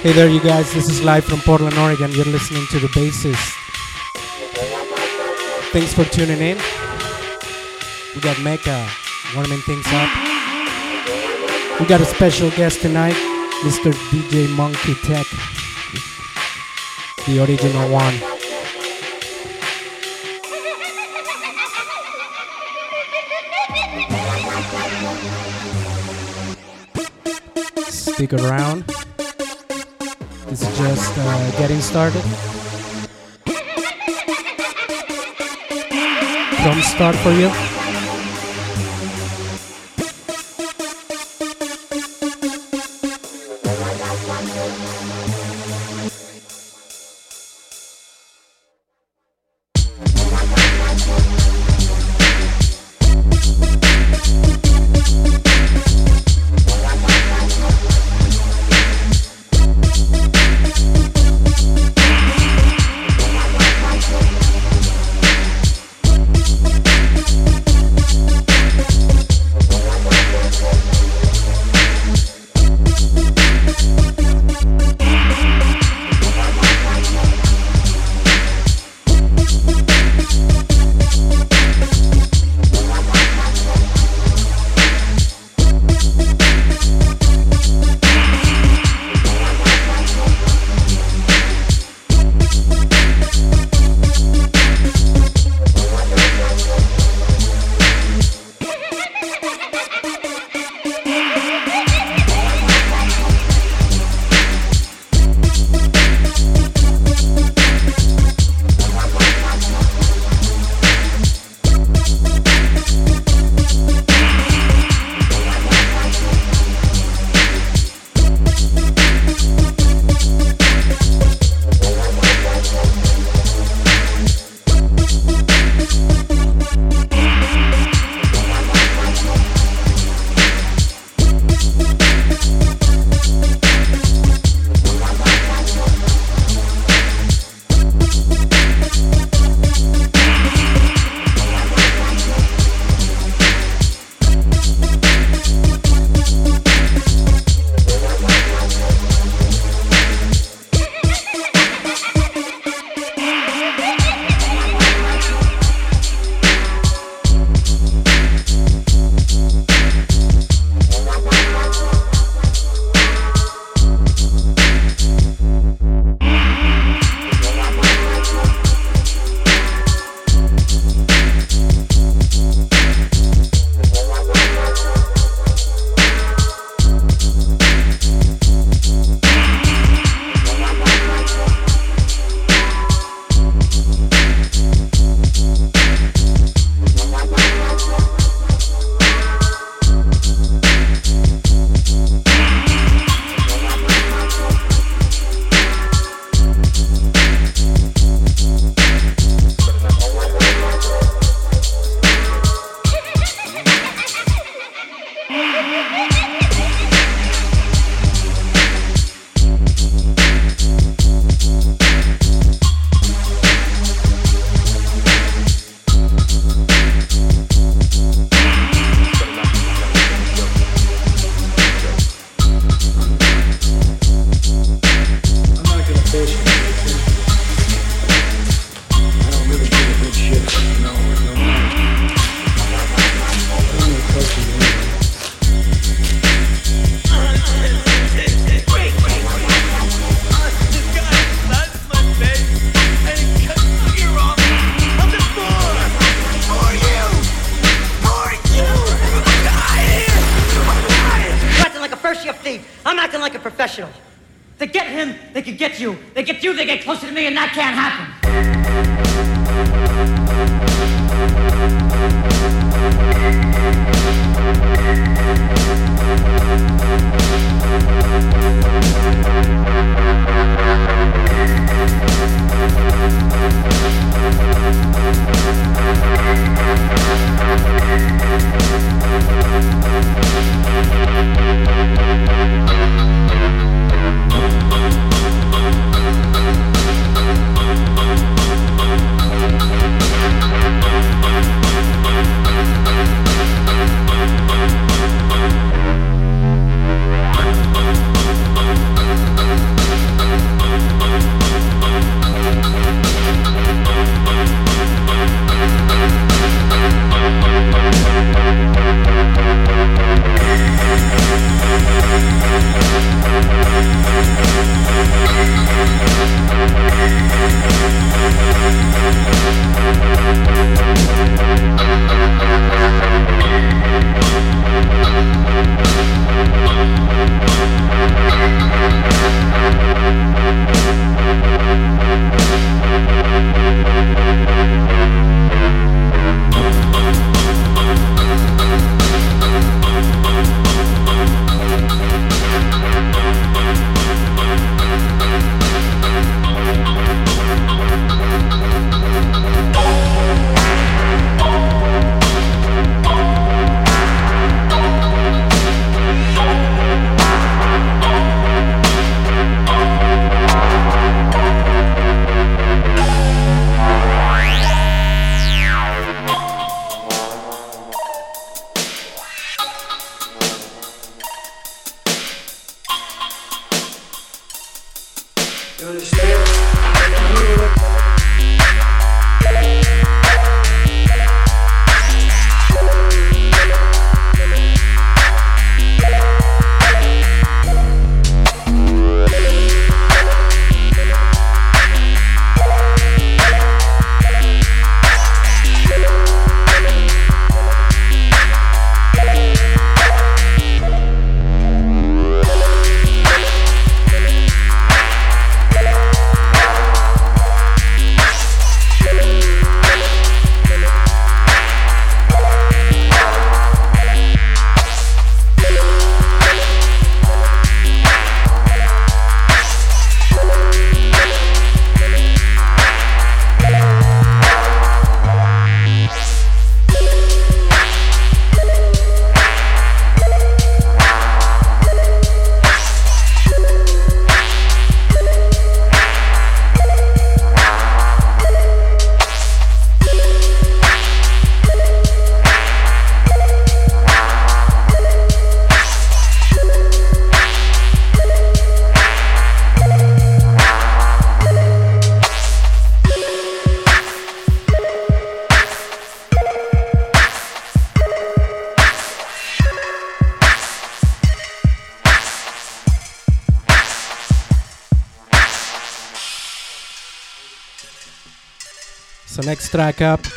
Hey there, you guys. This is live from Portland, Oregon. You're listening to the Bassist. Thanks for tuning in. We got Mecca warming things up. We got a special guest tonight, Mr. DJ Monkey Tech, the original one. Stick around. Is just uh, getting started. From start for you. Track up,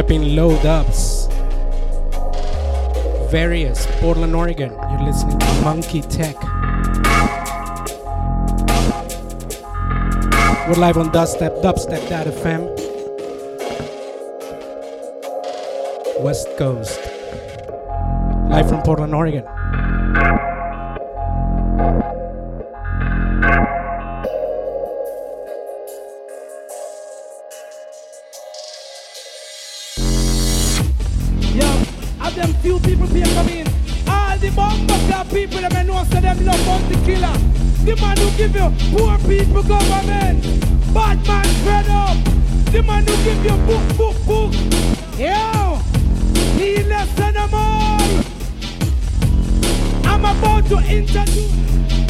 Repping low dubs. Various, Portland, Oregon. You're listening to Monkey Tech. We're live on Dubstep, Dubstep.fm. West Coast. Live from Portland, Oregon. About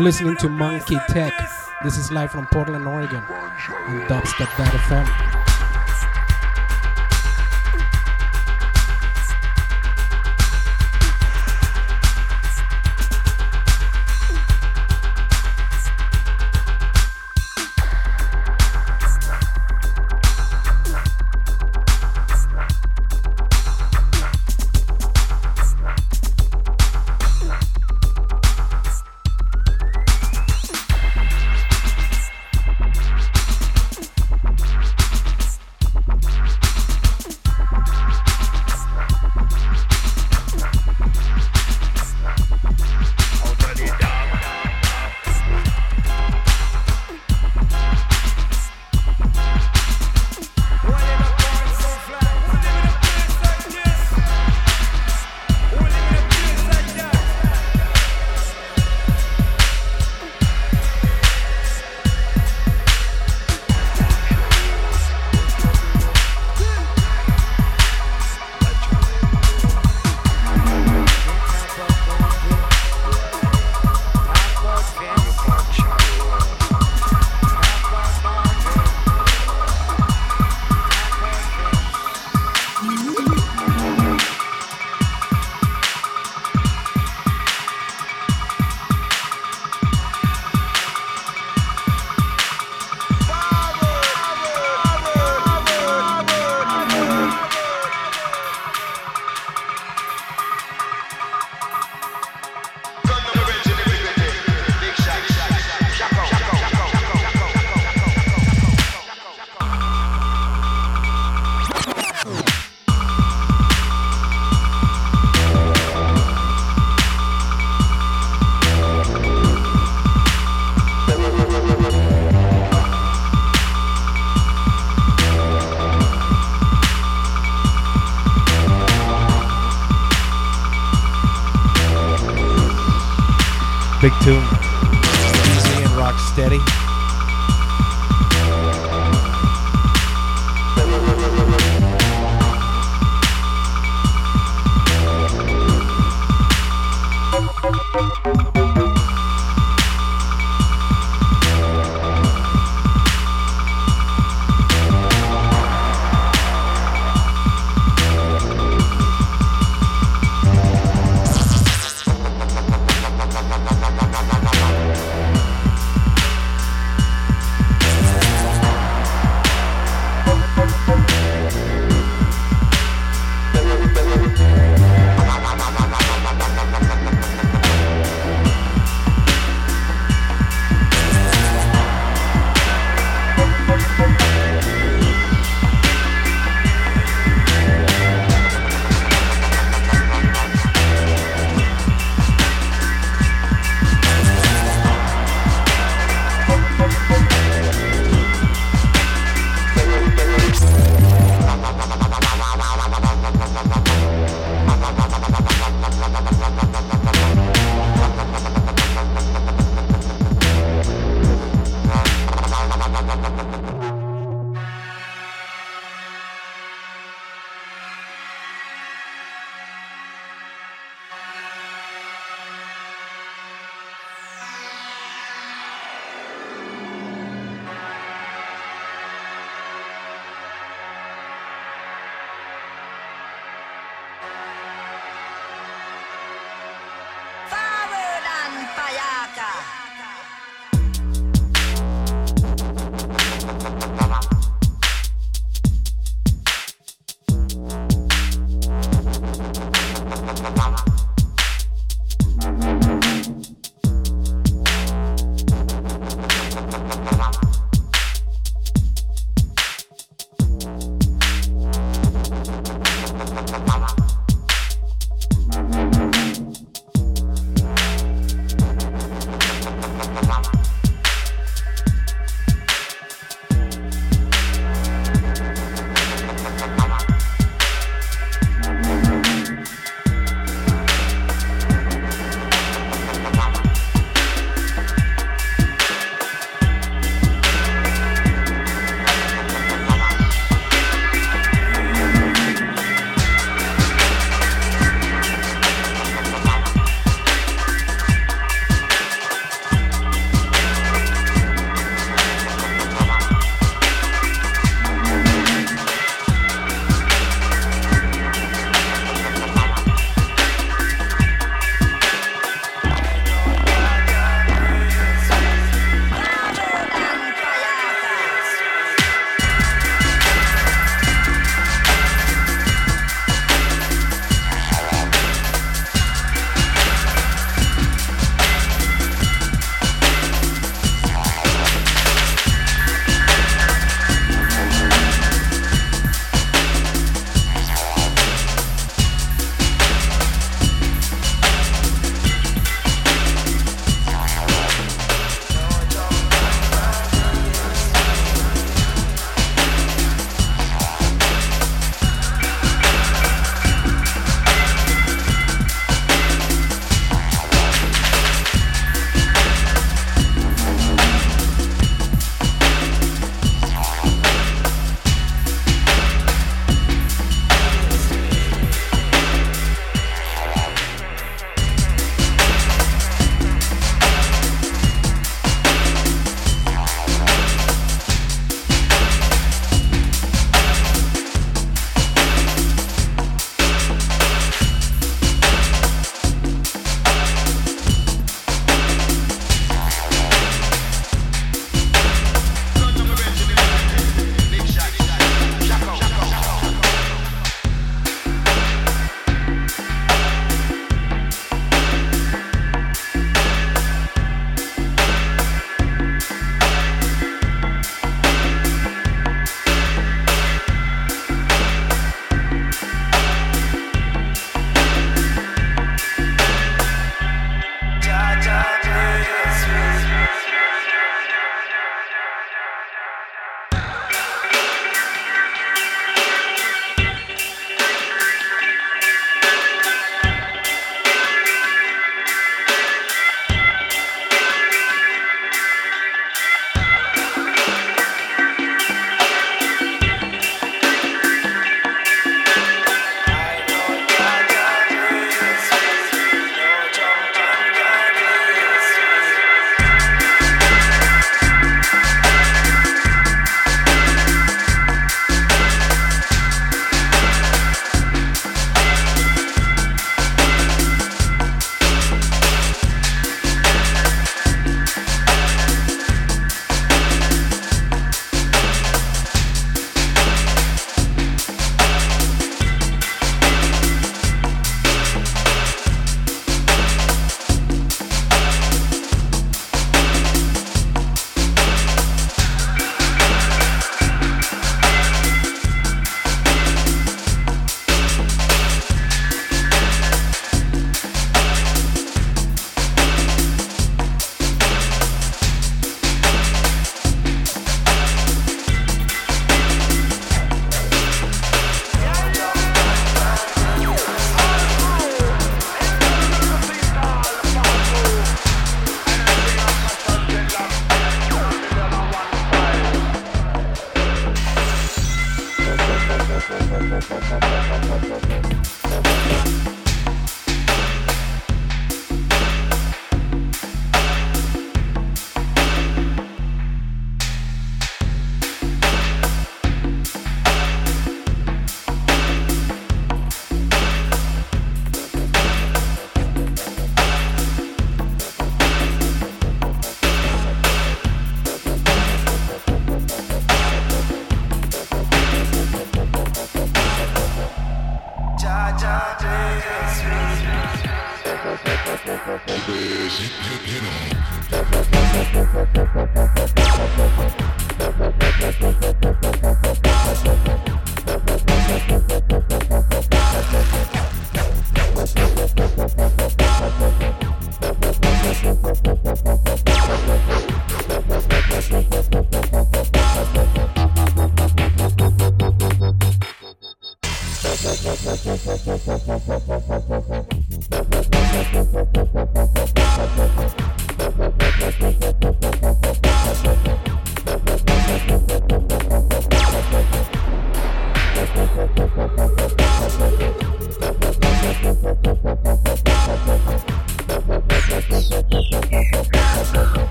You're listening to Monkey Tech. This is live from Portland, Oregon on dubstep.fm.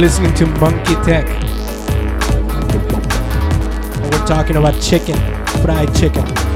listening to Monkey Tech. And we're talking about chicken, fried chicken.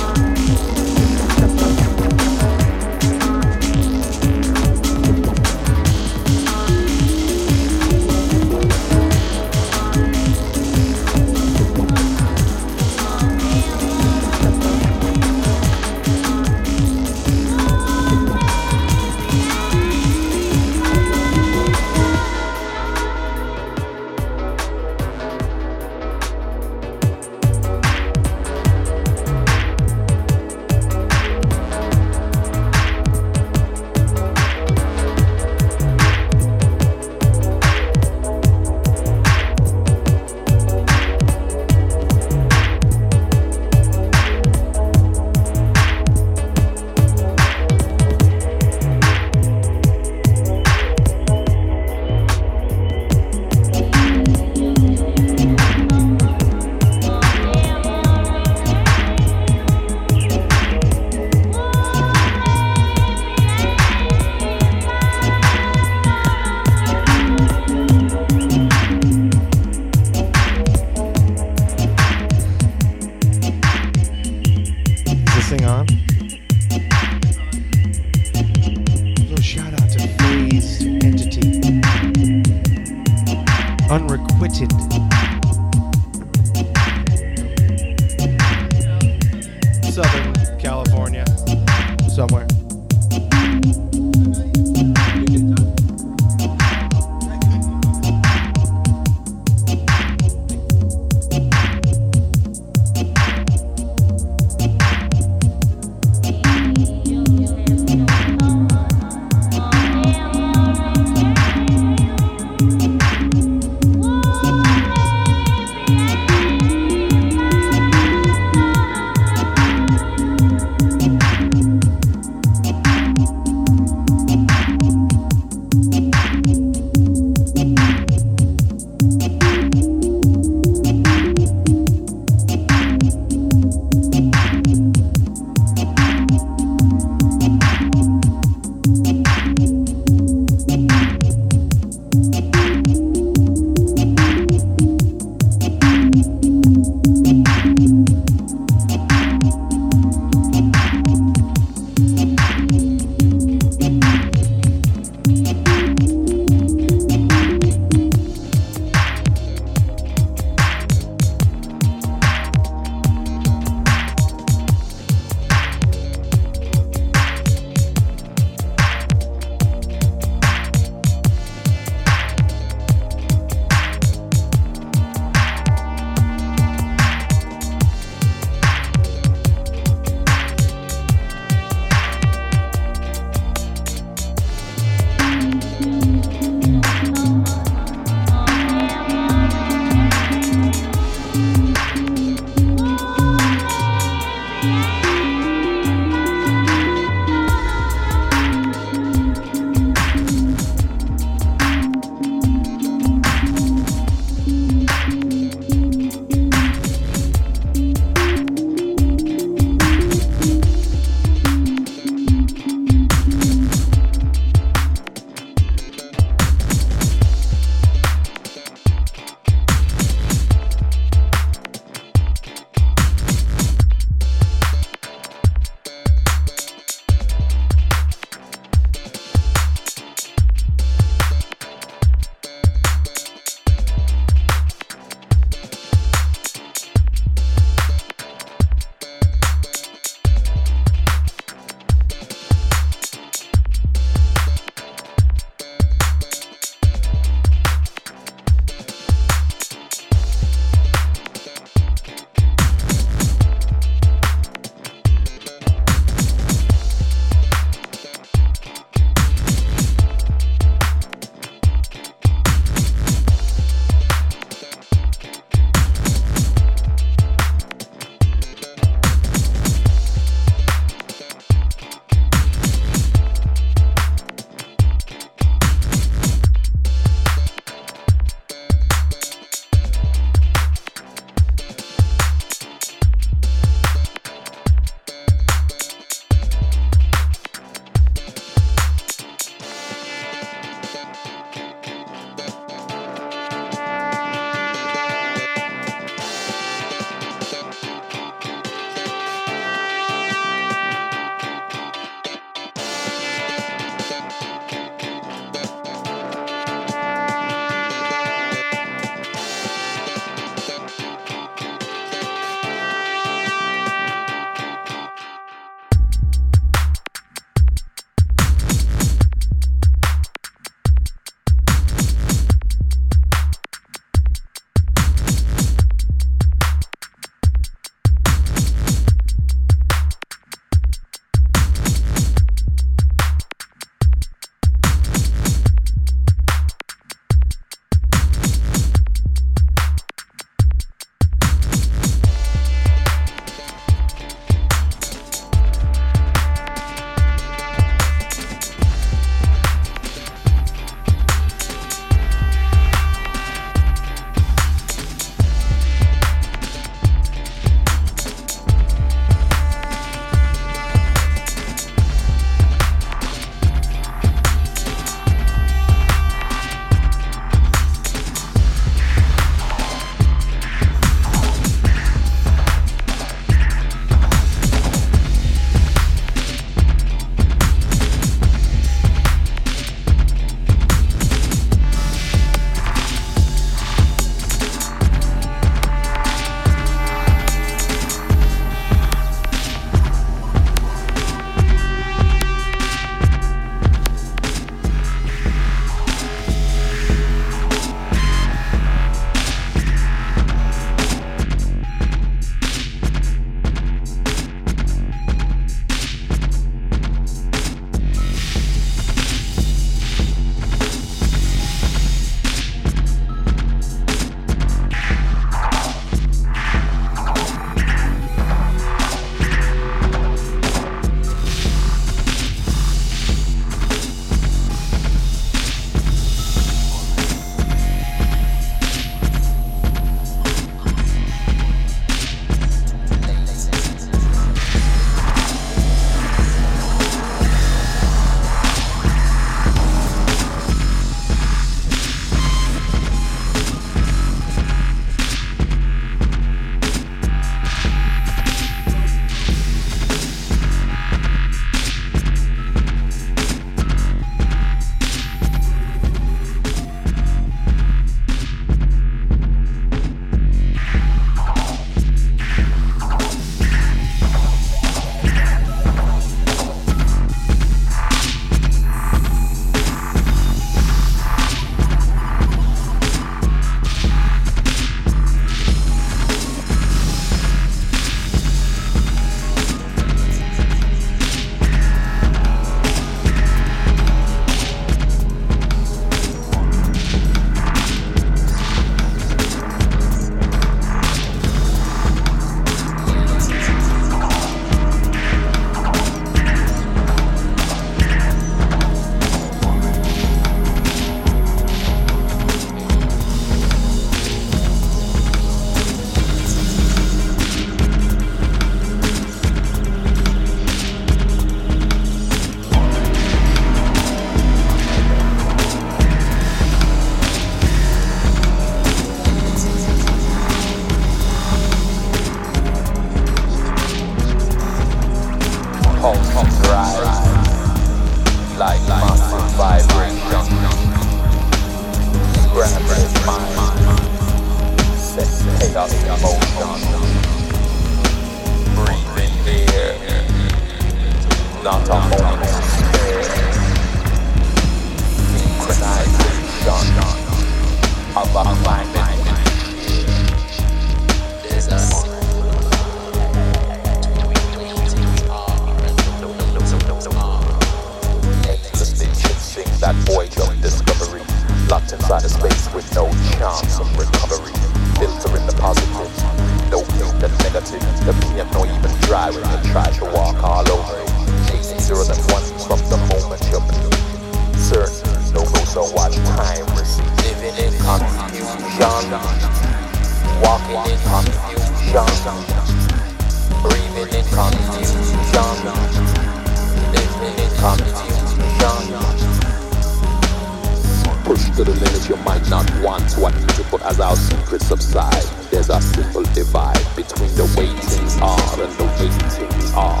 as our secrets subside. There's a simple divide between the waiting things are and the waiting things are.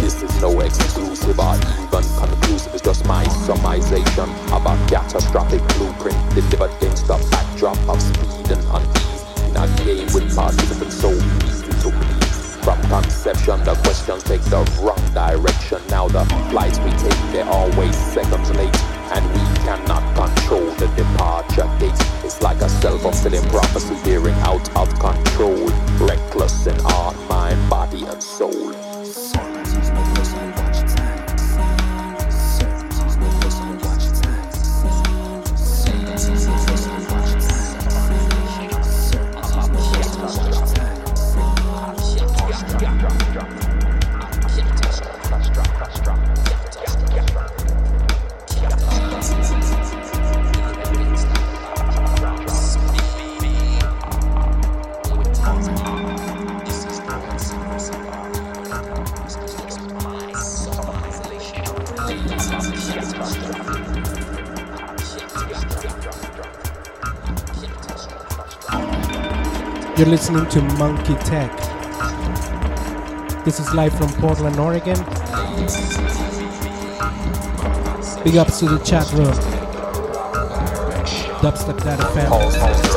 This is no exclusive or even conclusive. It's just my summation of a catastrophic blueprint delivered against the backdrop of speed and unease. In a game with participants so easy to please. From conception, the questions take the wrong direction. Now the flights we take, they're always seconds late and we cannot control the departure dates. It's like a self-fulfilling prophecy veering out of control, reckless in our mind, body, and soul. You're listening to Monkey Tech. This is live from Portland, Oregon. Big ups to the chat room. Dubstep.fm.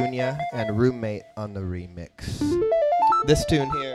Junia and Roommate on the remix. This tune here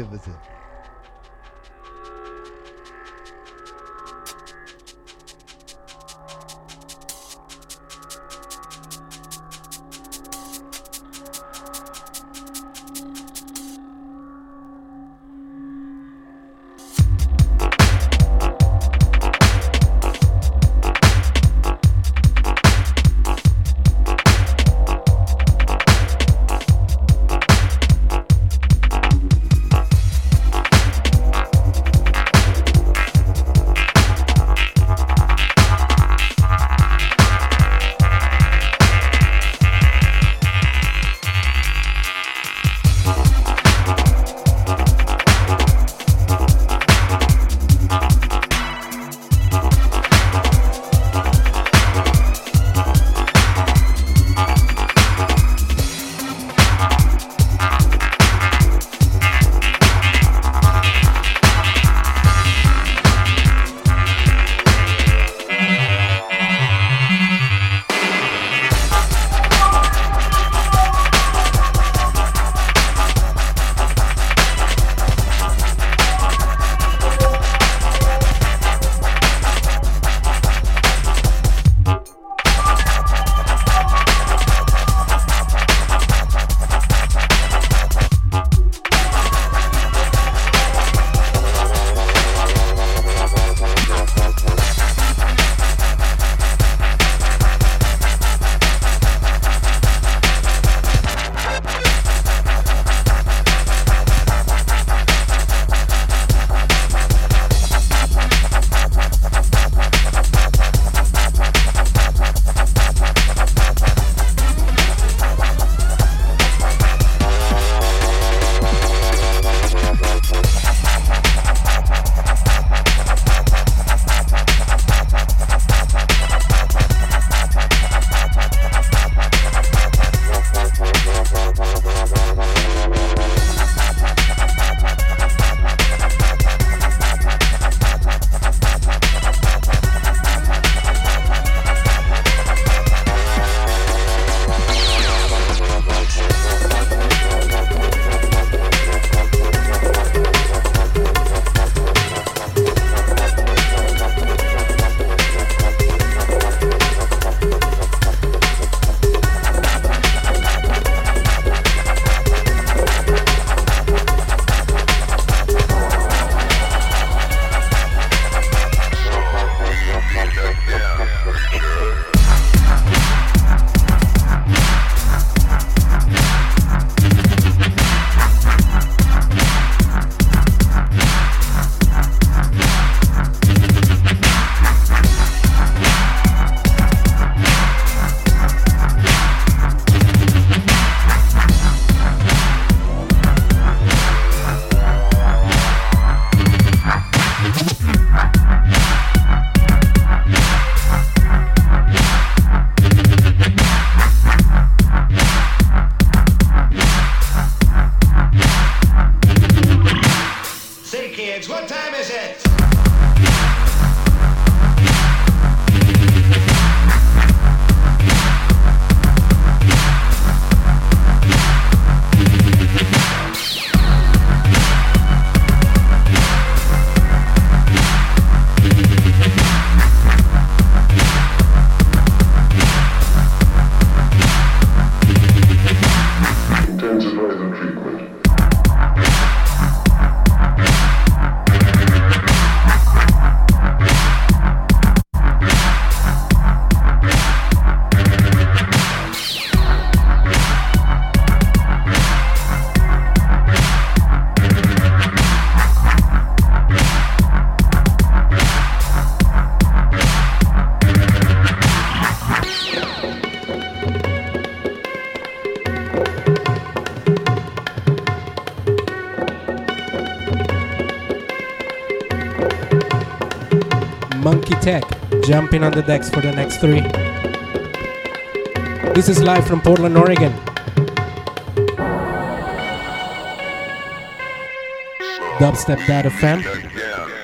Give give this it. Jumping on the decks for the next three. This is live from Portland, Oregon. Dubstep.fm.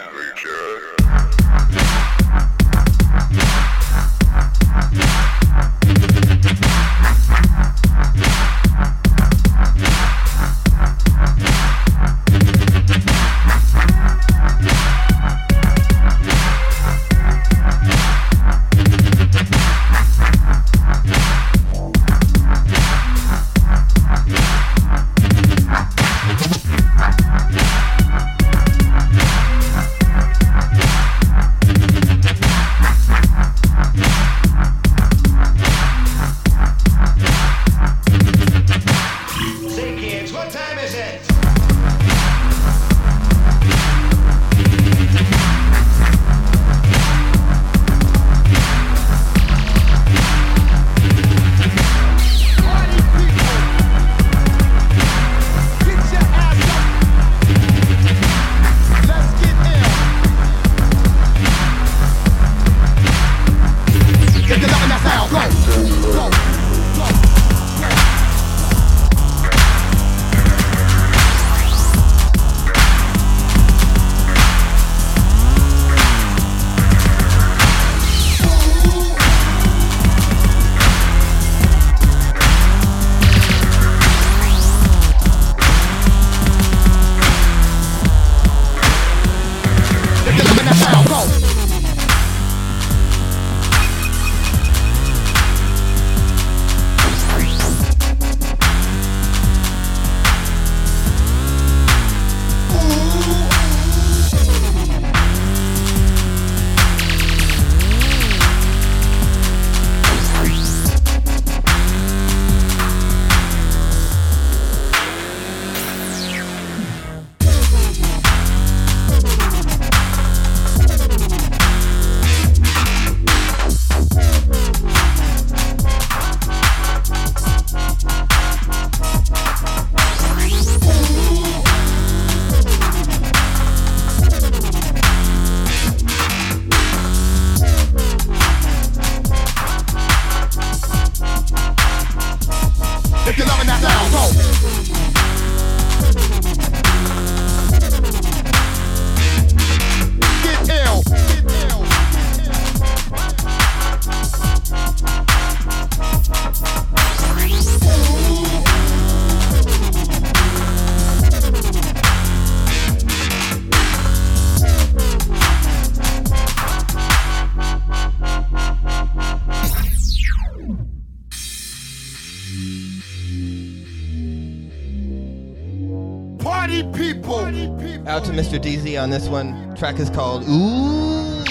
Mr. DZ on this one. Track is called Ooh.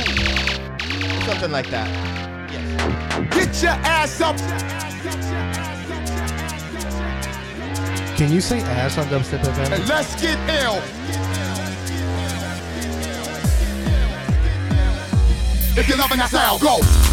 Something like that. Yes. Get your ass up. Can you say ass on Dubstep FM? And let's get ill. If you're loving that sound, go. Go.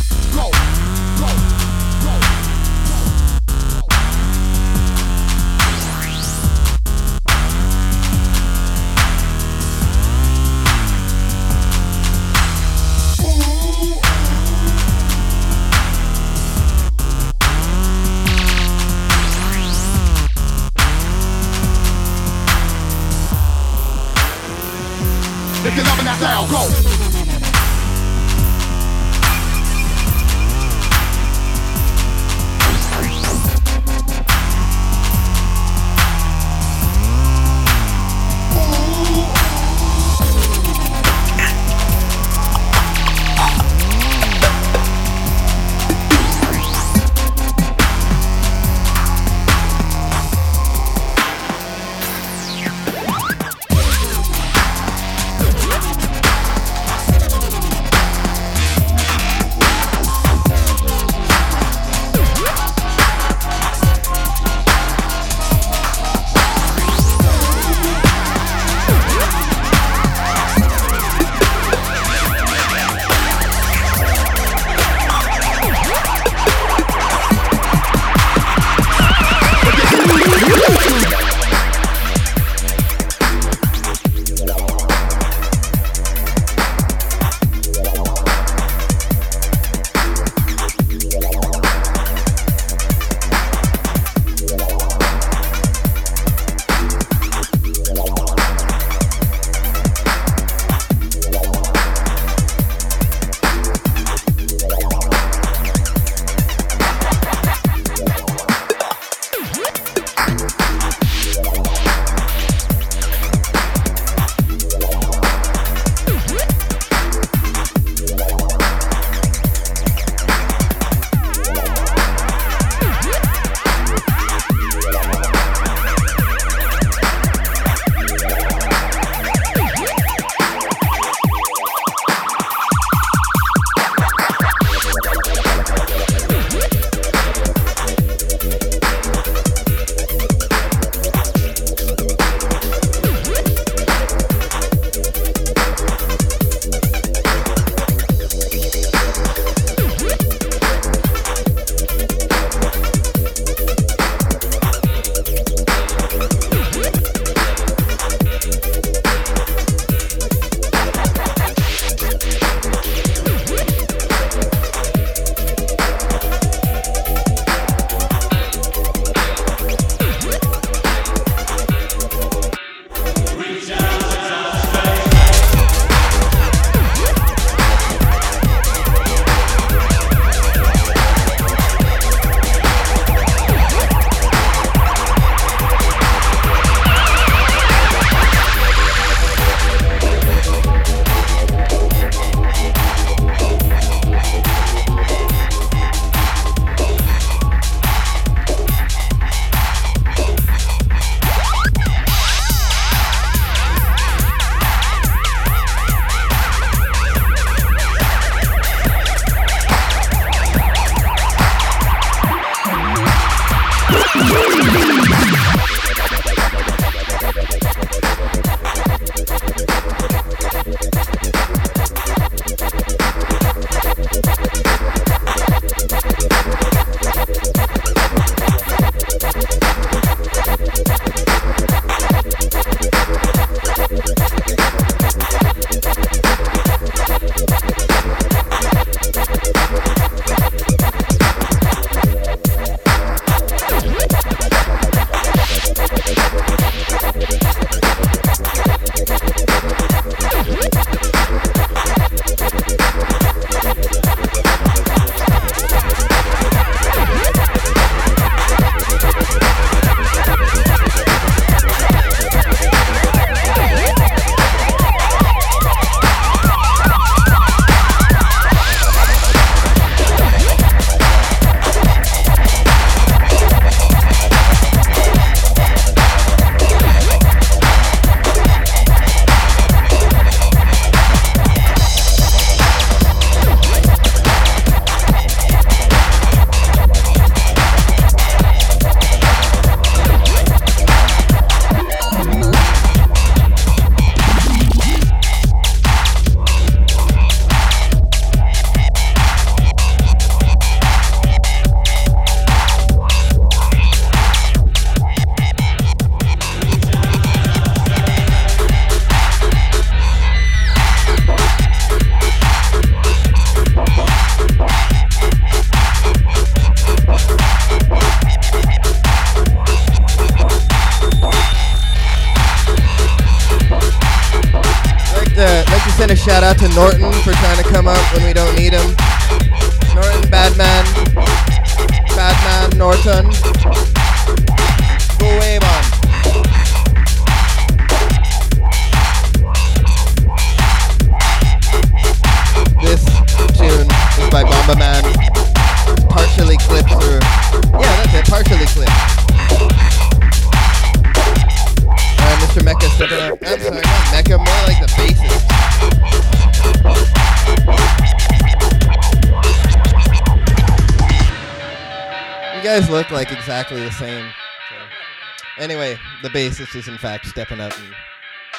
the bassist is in fact stepping up, and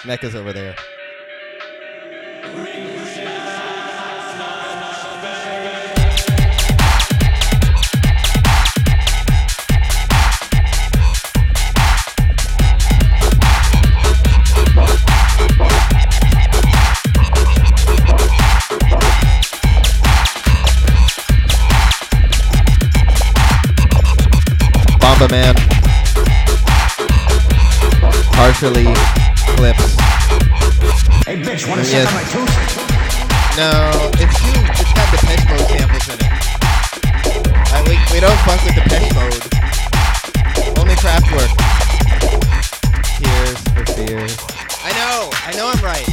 Mecca's over there. man partially clipped. Hey, bitch, wanna yes. suck on my tooth? No, it's you. It's the Depeche Mode samples in it. Like, we, we don't fuck with the Depeche Mode. Only Kraftwerk. Tears for fears. I know. I know I'm right.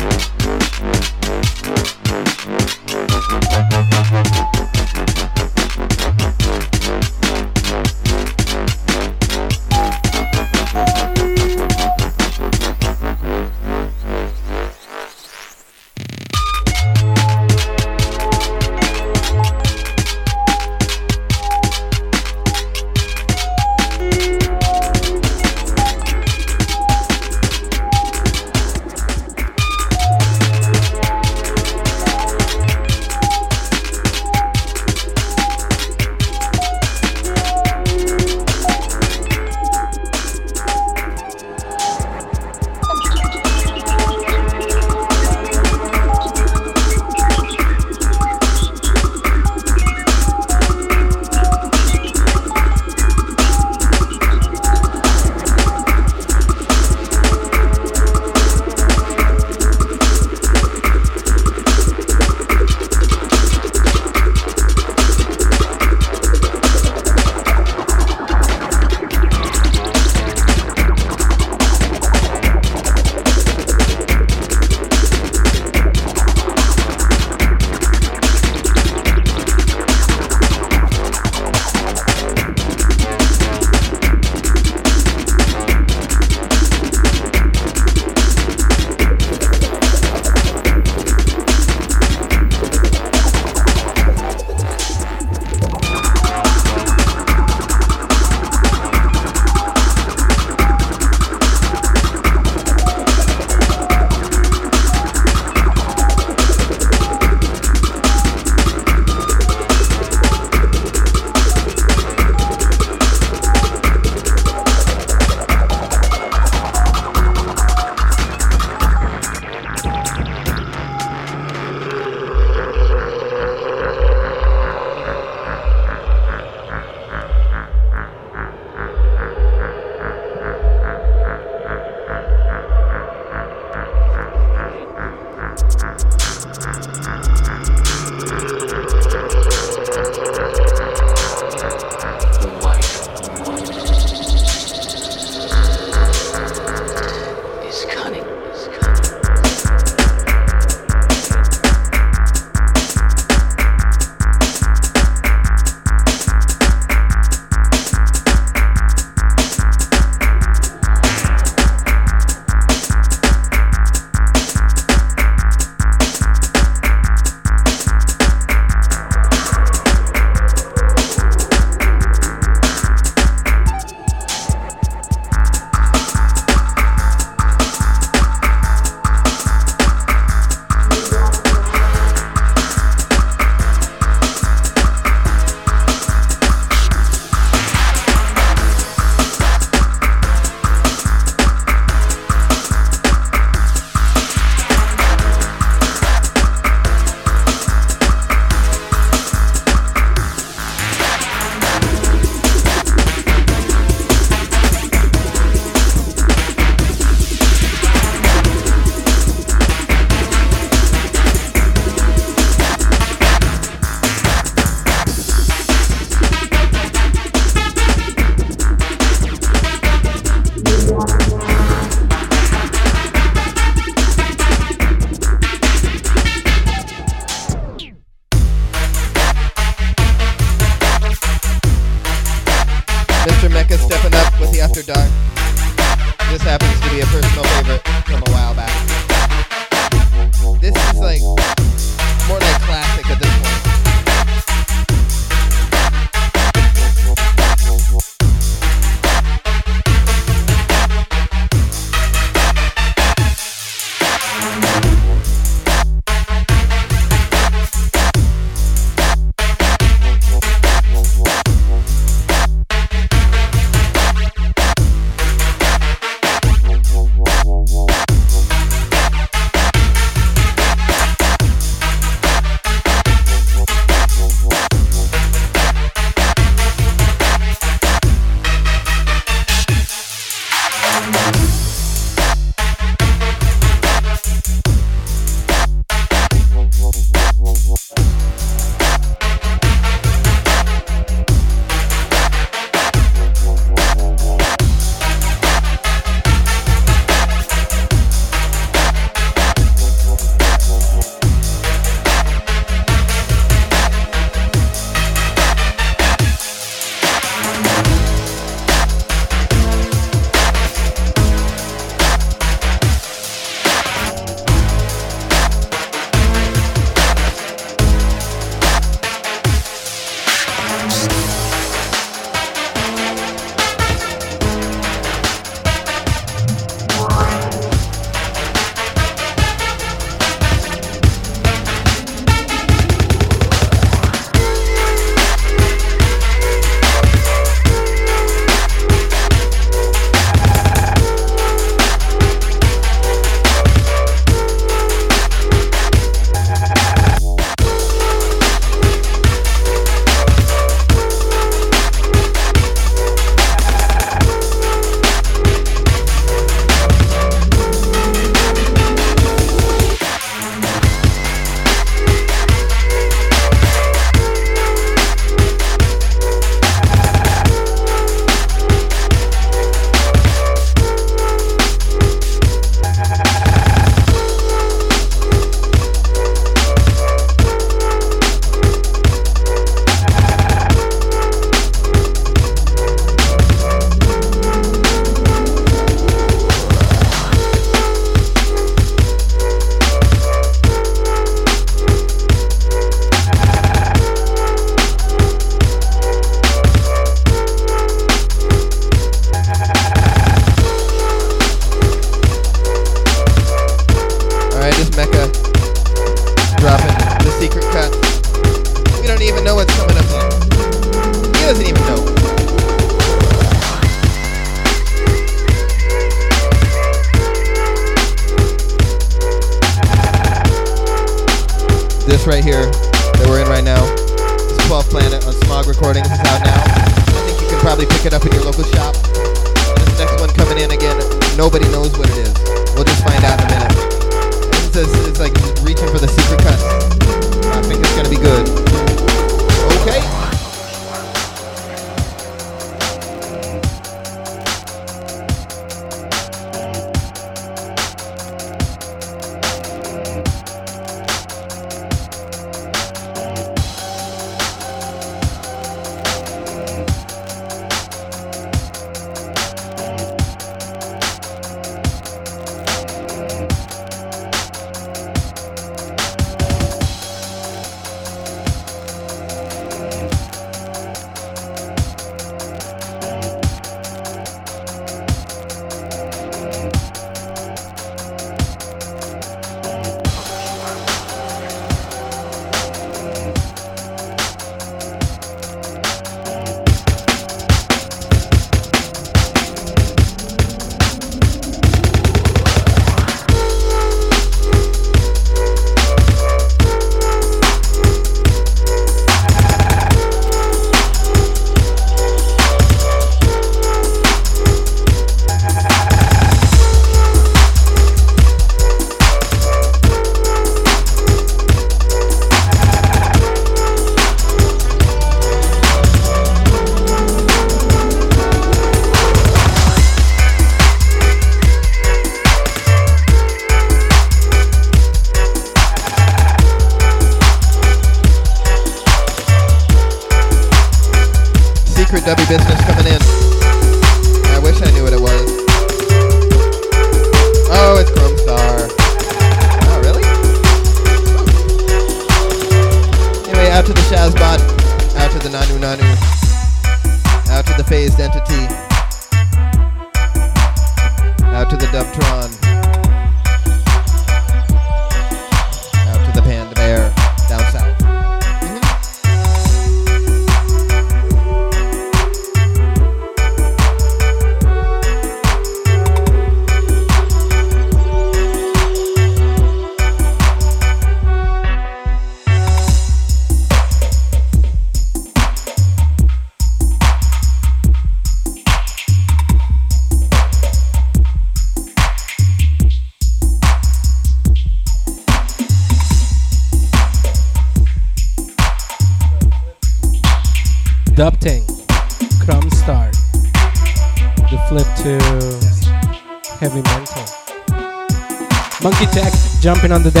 On the.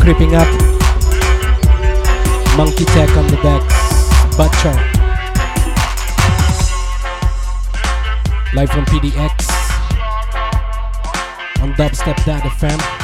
Creeping up. Monkey Tech on the decks. Butcher. Live from PDX. On dubstep.fm.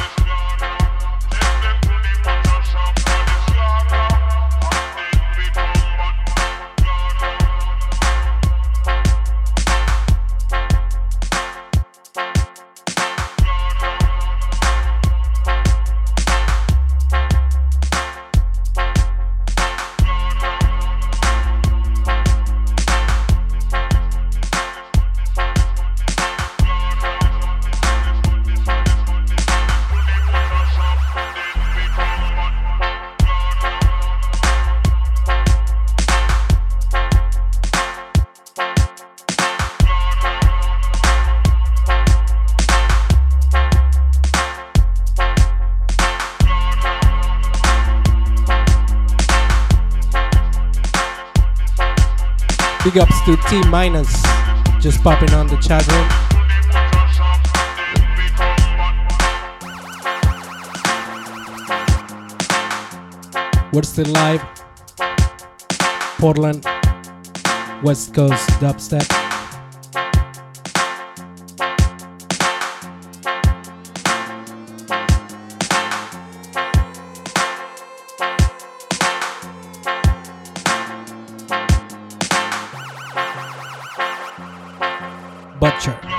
Big ups to T Minus, just popping on the chat room. We're still live. Portland, West Coast dubstep. Butcher.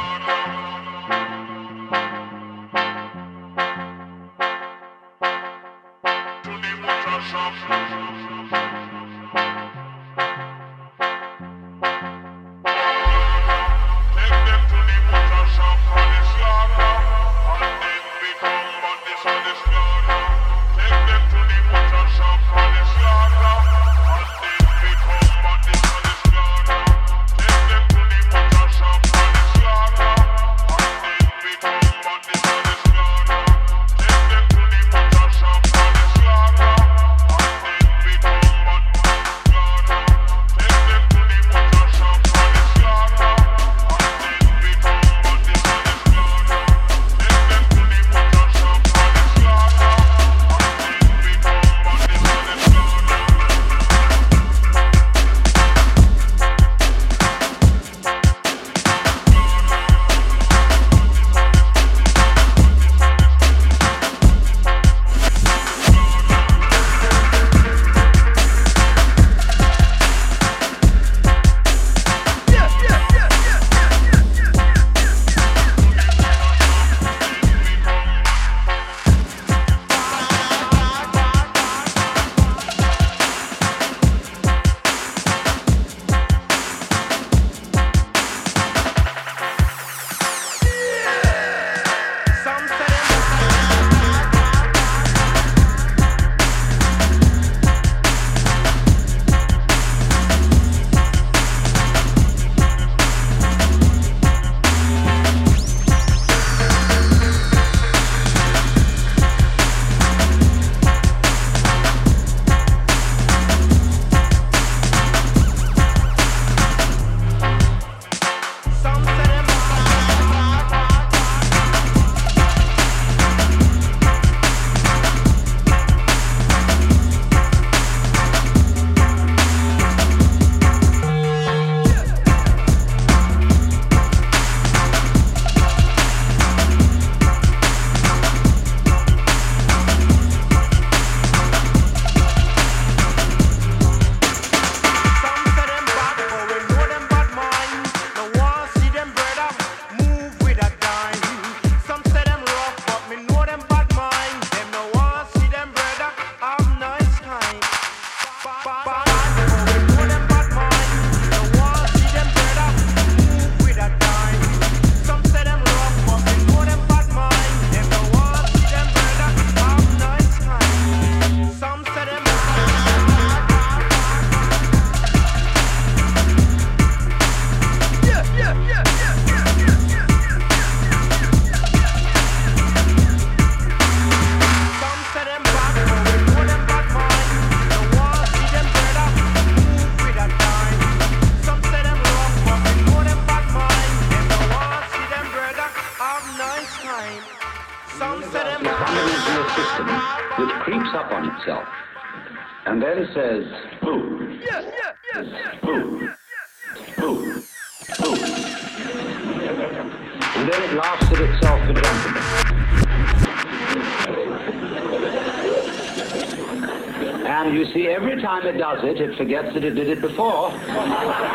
It it, forgets that it did it before.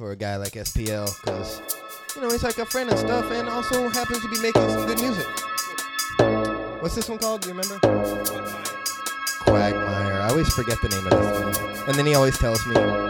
for a guy like SPL, because, you know, he's like a friend and stuff, and also happens to be making some good music. What's this one called? Do you remember? Quagmire. I always forget the name of this one. And then he always tells me.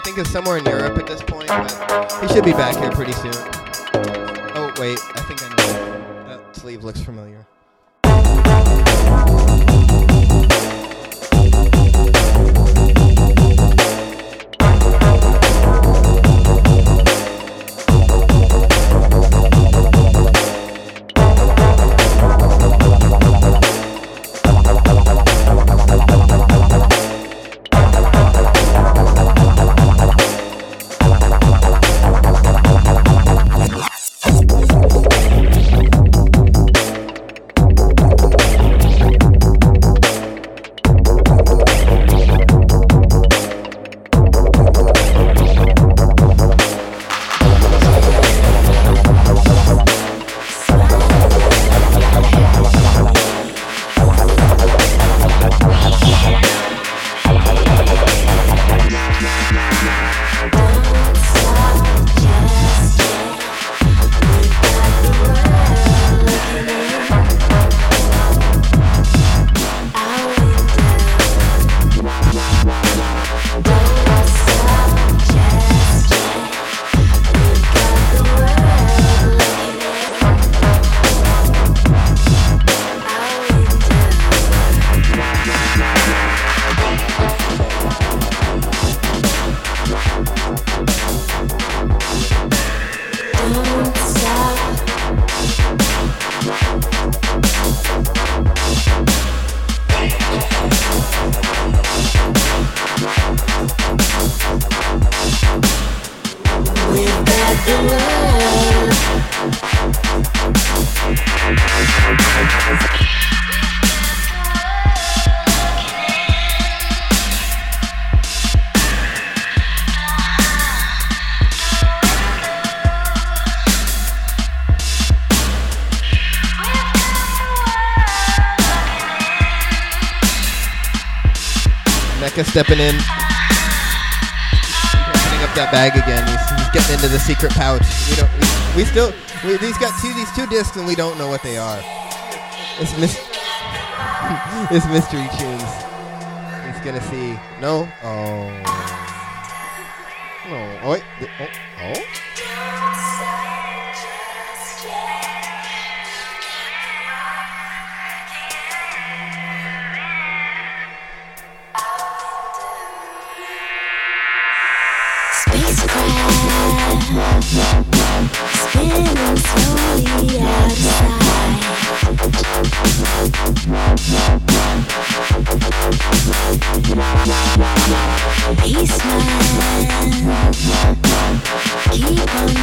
I think is somewhere in Europe at this point, but he should be back here pretty soon. Oh, wait, I think I know. That sleeve looks familiar. In. Opening up that bag again. He's, he's getting into the secret pouch. We don't. We, we still. We, these got two. These two discs, and we don't know what they are. It's mis- It's mystery tunes. He's gonna see. No. Oh. We've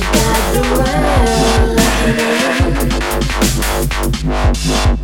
got the world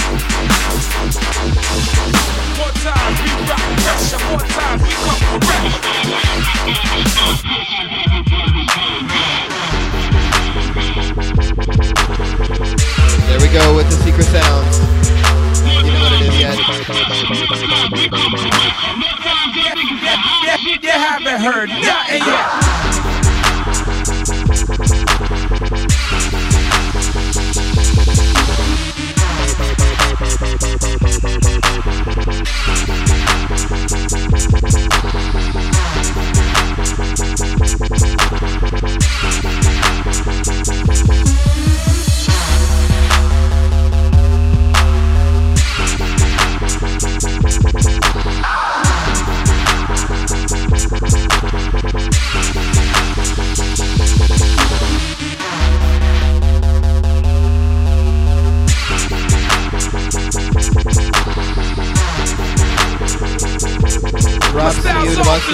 There we go with the secret sound. You know what it is. You haven't heard nothing yet.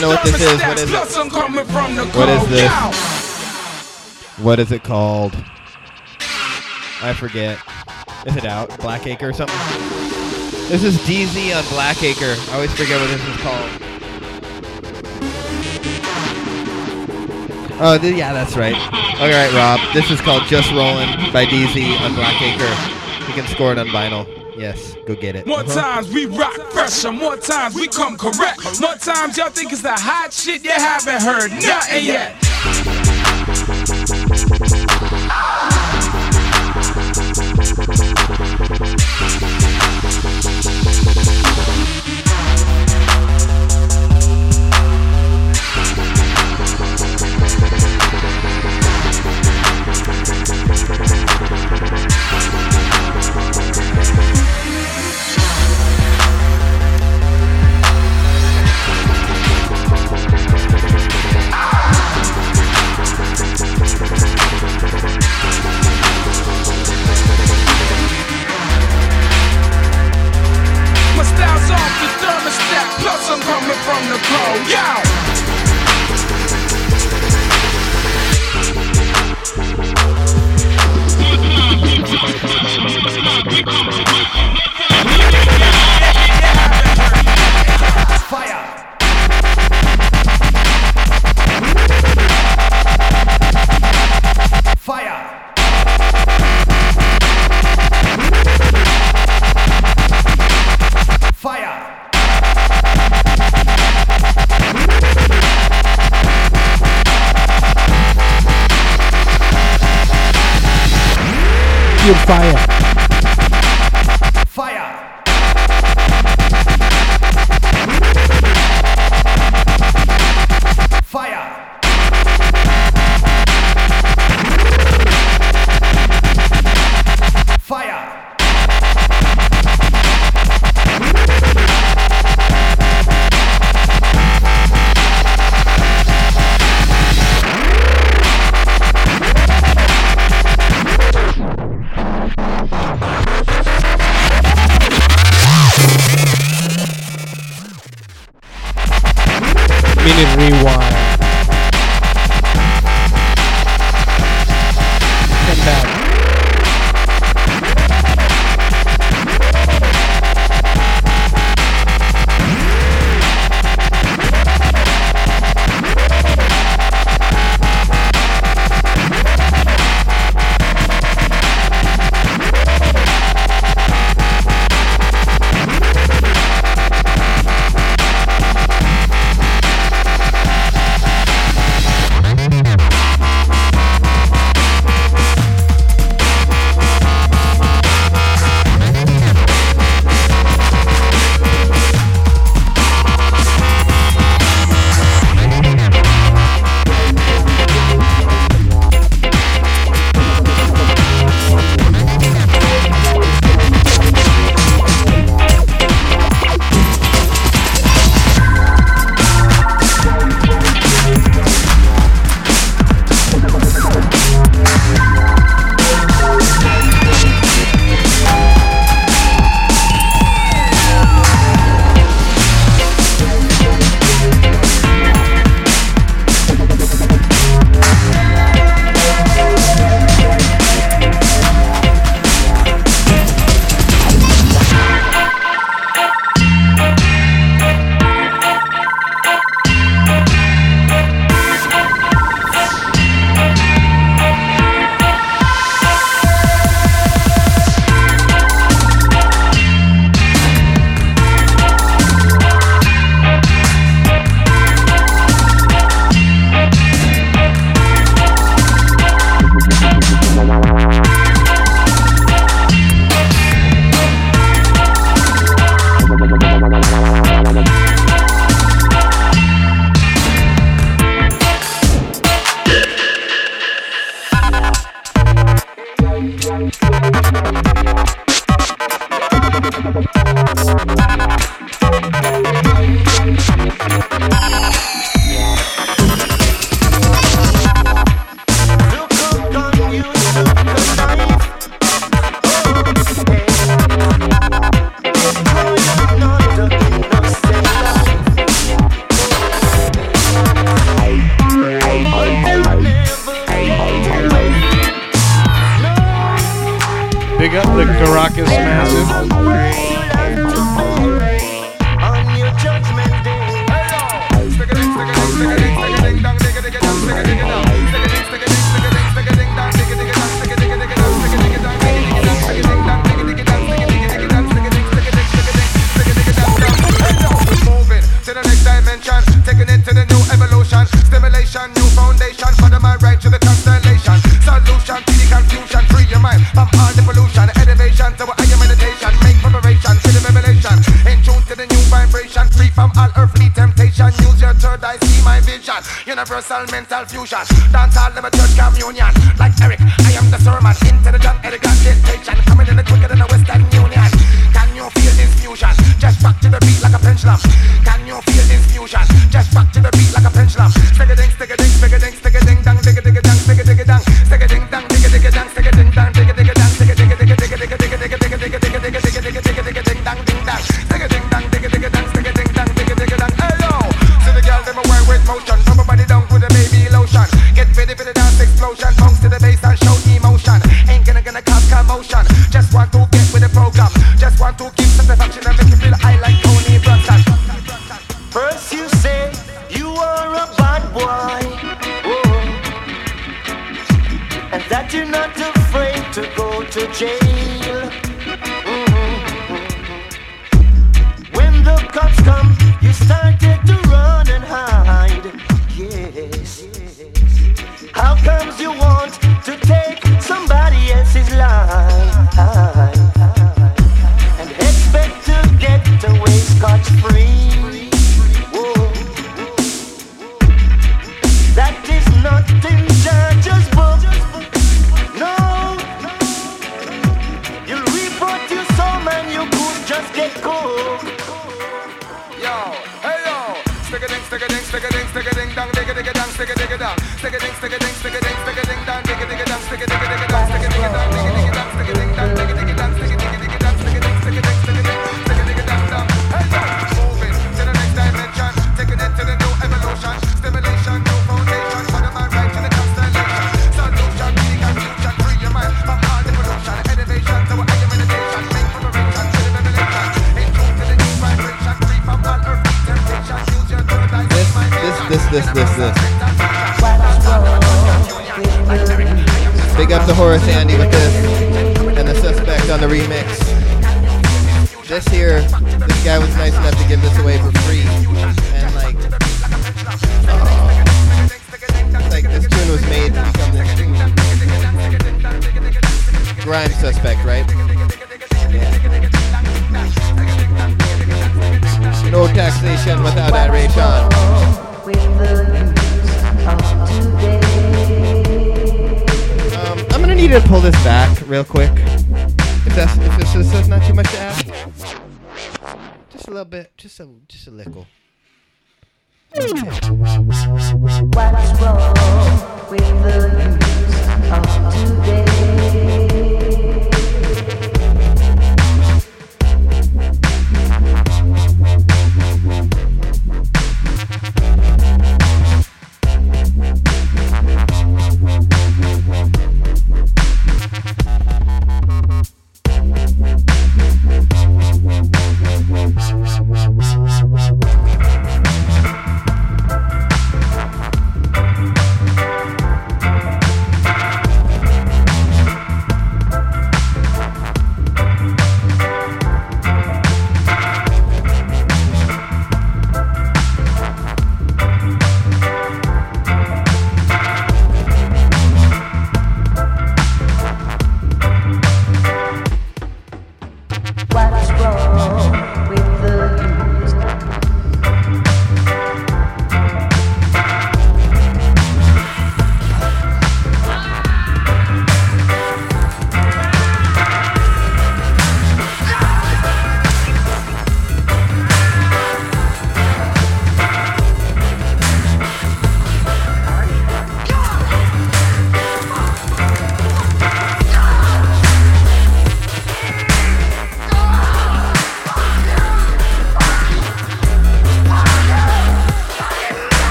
Know what this is. What is it? What is this? What is it called? I forget. Is it out? Blackacre or something? This is DZ on Blackacre. I always forget what this is called. Oh, th- yeah, that's right. All right, Rob. This is called Just Rollin' by DZ on Blackacre. You can score it on vinyl. Yes, go get it. More Uh-huh. times we rock pressure, more times we come correct. More times y'all think it's the hot shit, you haven't heard nothing yet.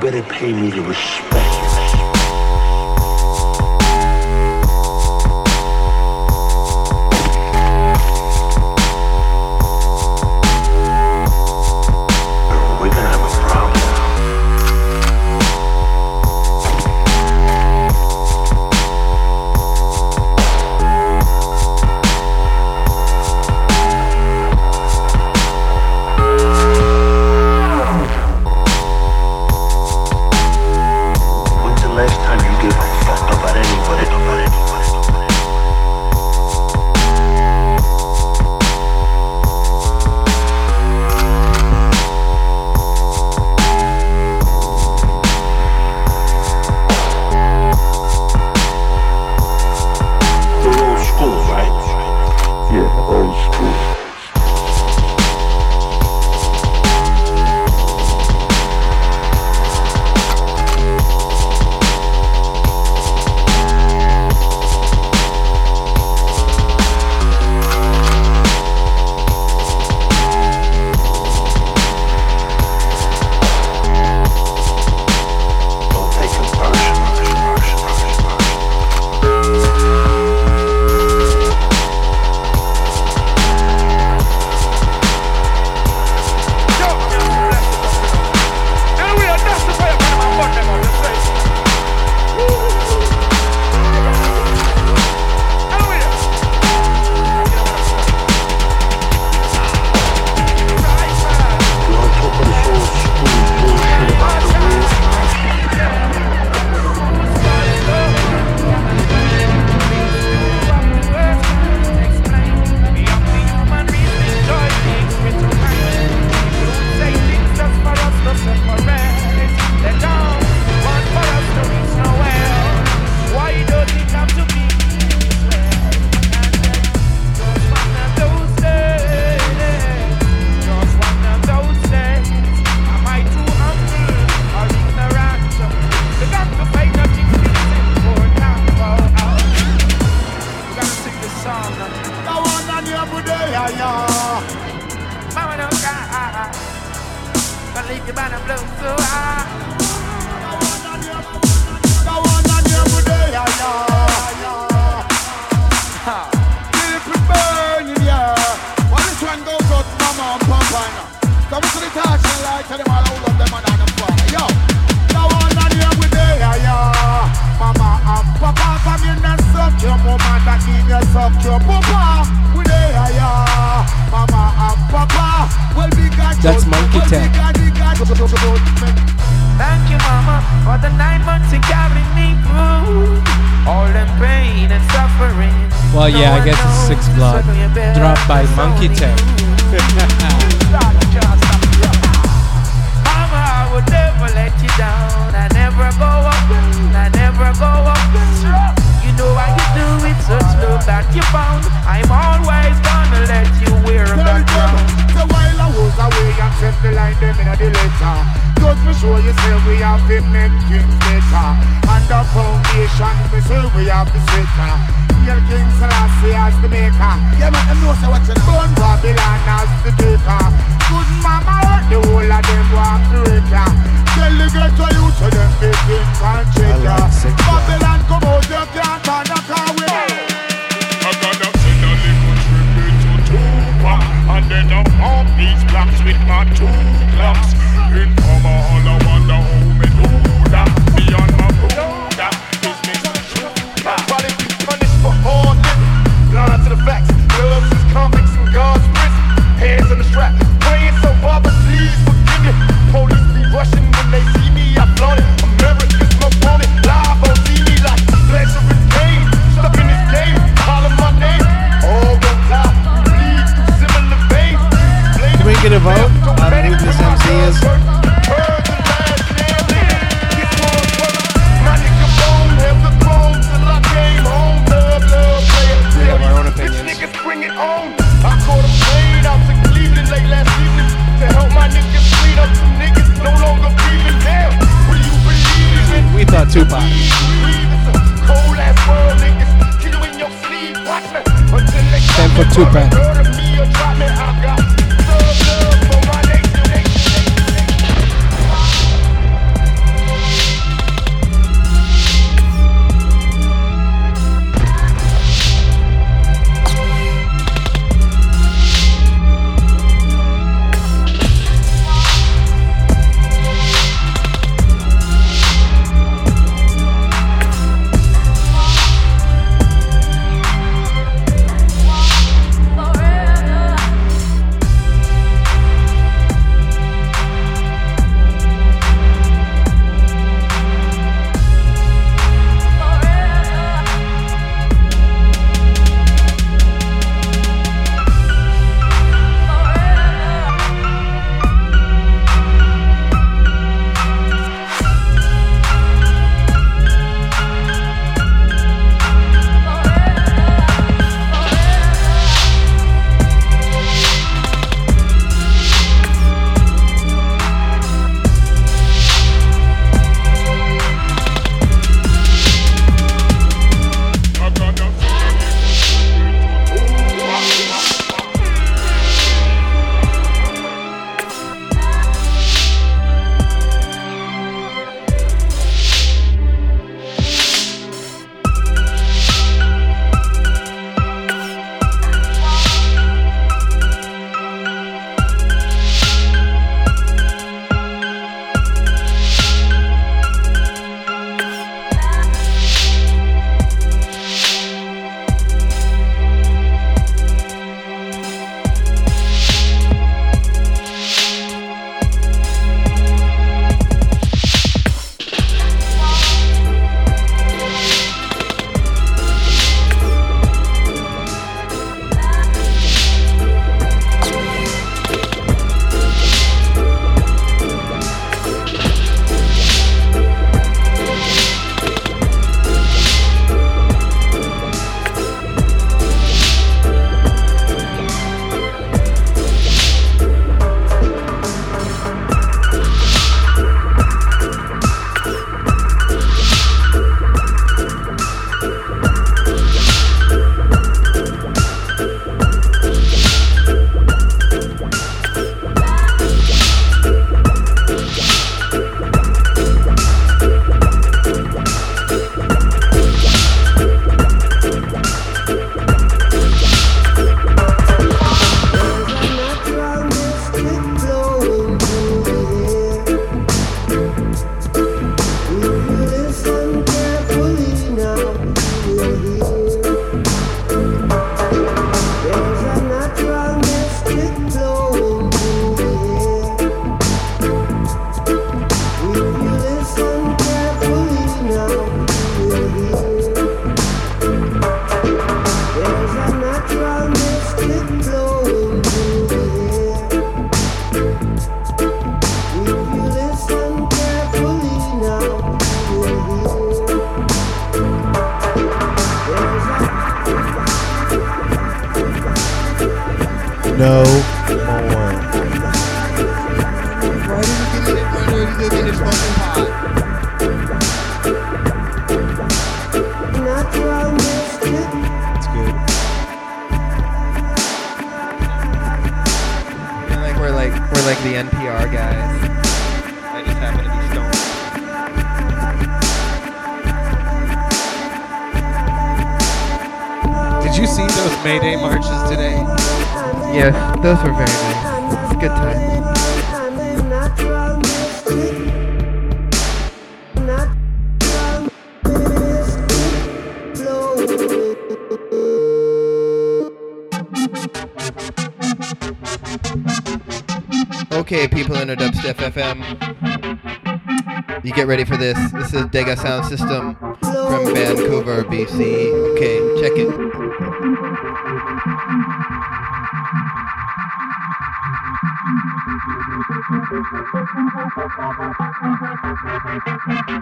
Better pay me the respect.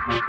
Pick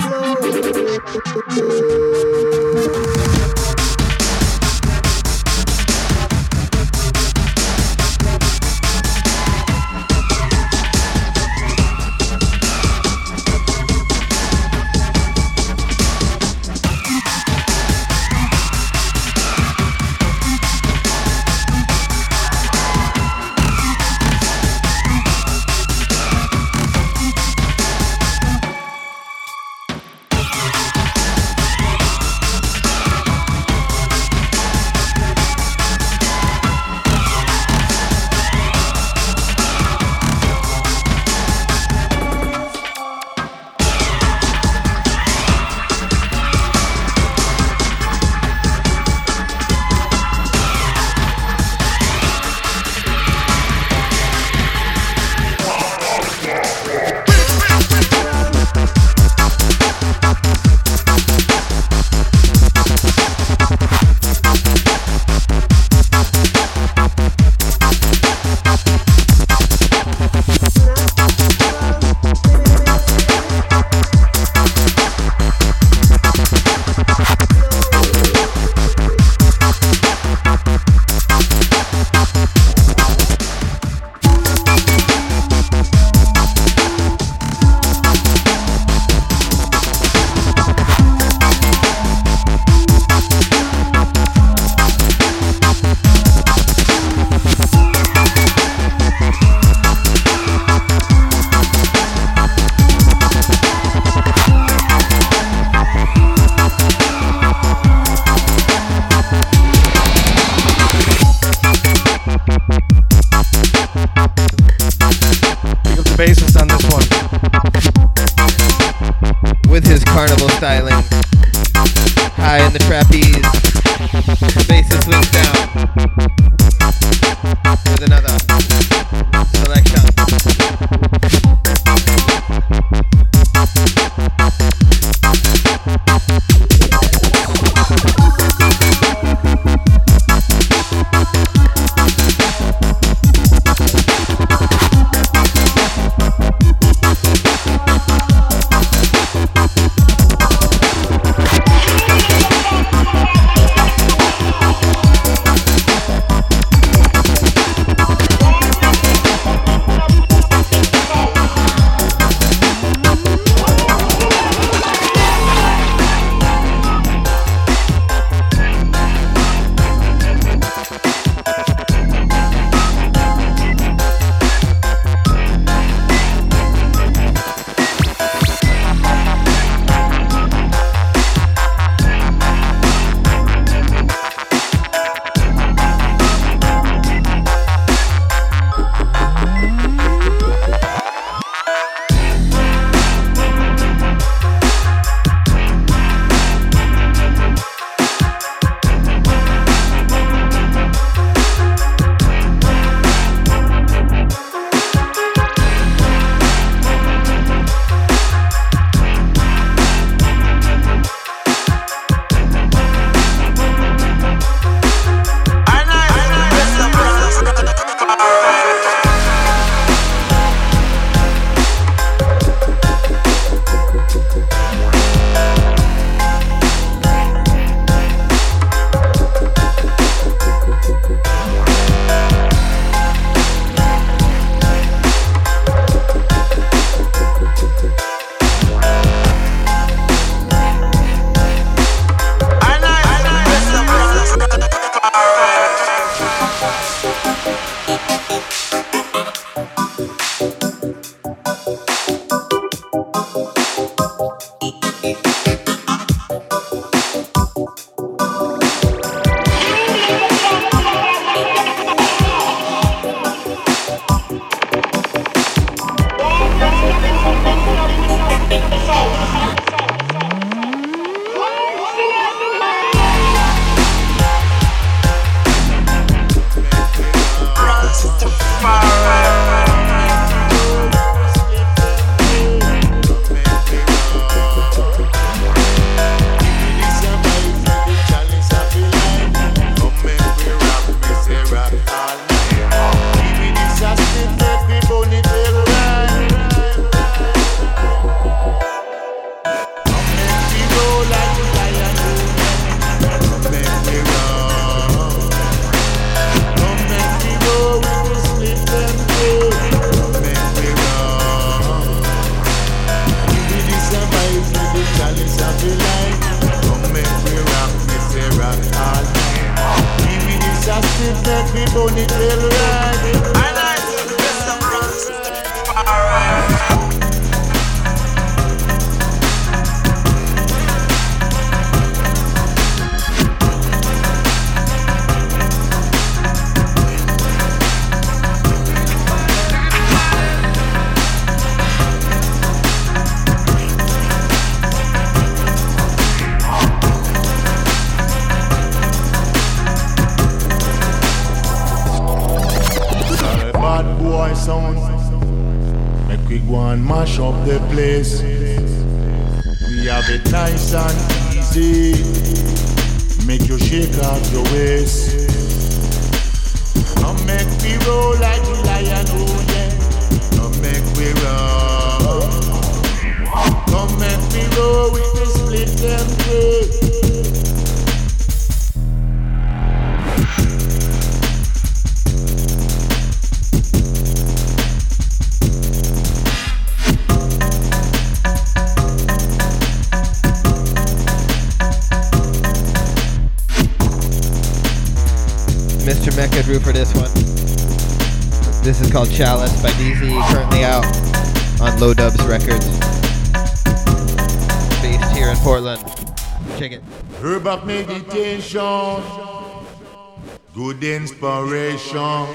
good inspiration.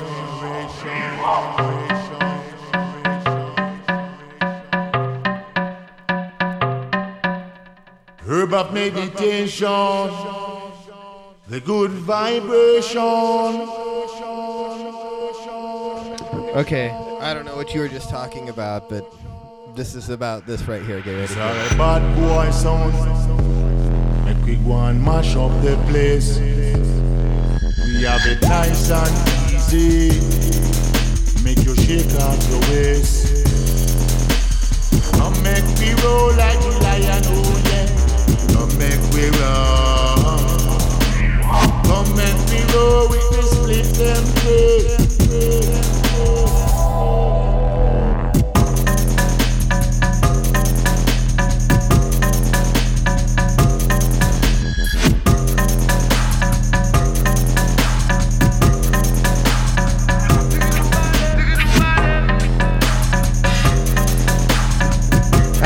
Herb of meditation, the good vibration. Okay, I don't know what you were just talking about, but this is about this right here. Get ready. A bad boy sound. Make we go and mash up the place. We have it nice and easy. Make you shake off your waist. Come make me roll like the lion, oh yeah. Come make we roll. Come make me roll with the split them way.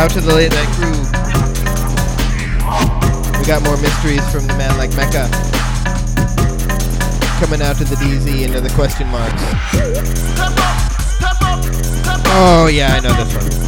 Out to the late night crew. We got more mysteries from the man like Mecca. Coming out to the DZ into the question marks. Oh yeah, I know this one.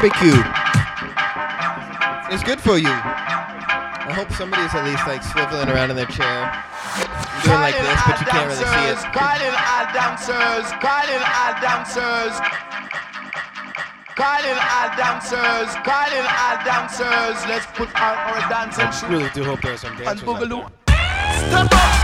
Barbecue. It's good for you. I hope somebody's at least like swiveling around in their chair. Doing like this, but you can't really see it. Calling all dancers, calling all dancers. Calling all dancers, calling all dancers. Let's put on our dancing I really do hope there's some dancers. out boogaloo. Step up,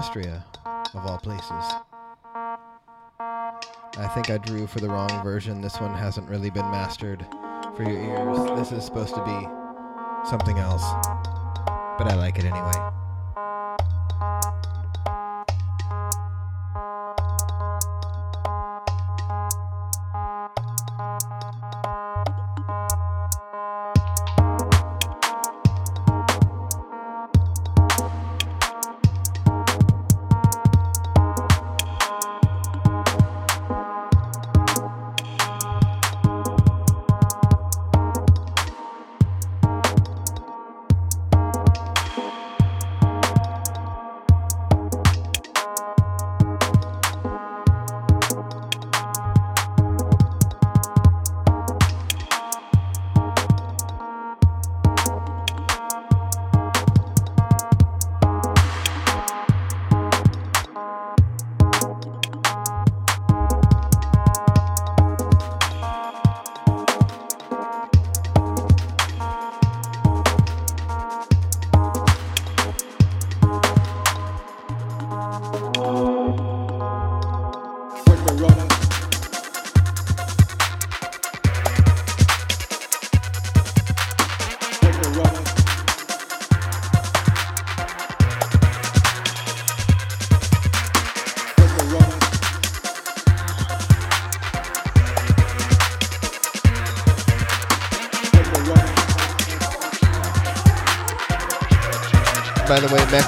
Austria, of all places. I think I drew for the wrong version. This one hasn't really been mastered for your ears. This is supposed to be something else, but I like it anyway.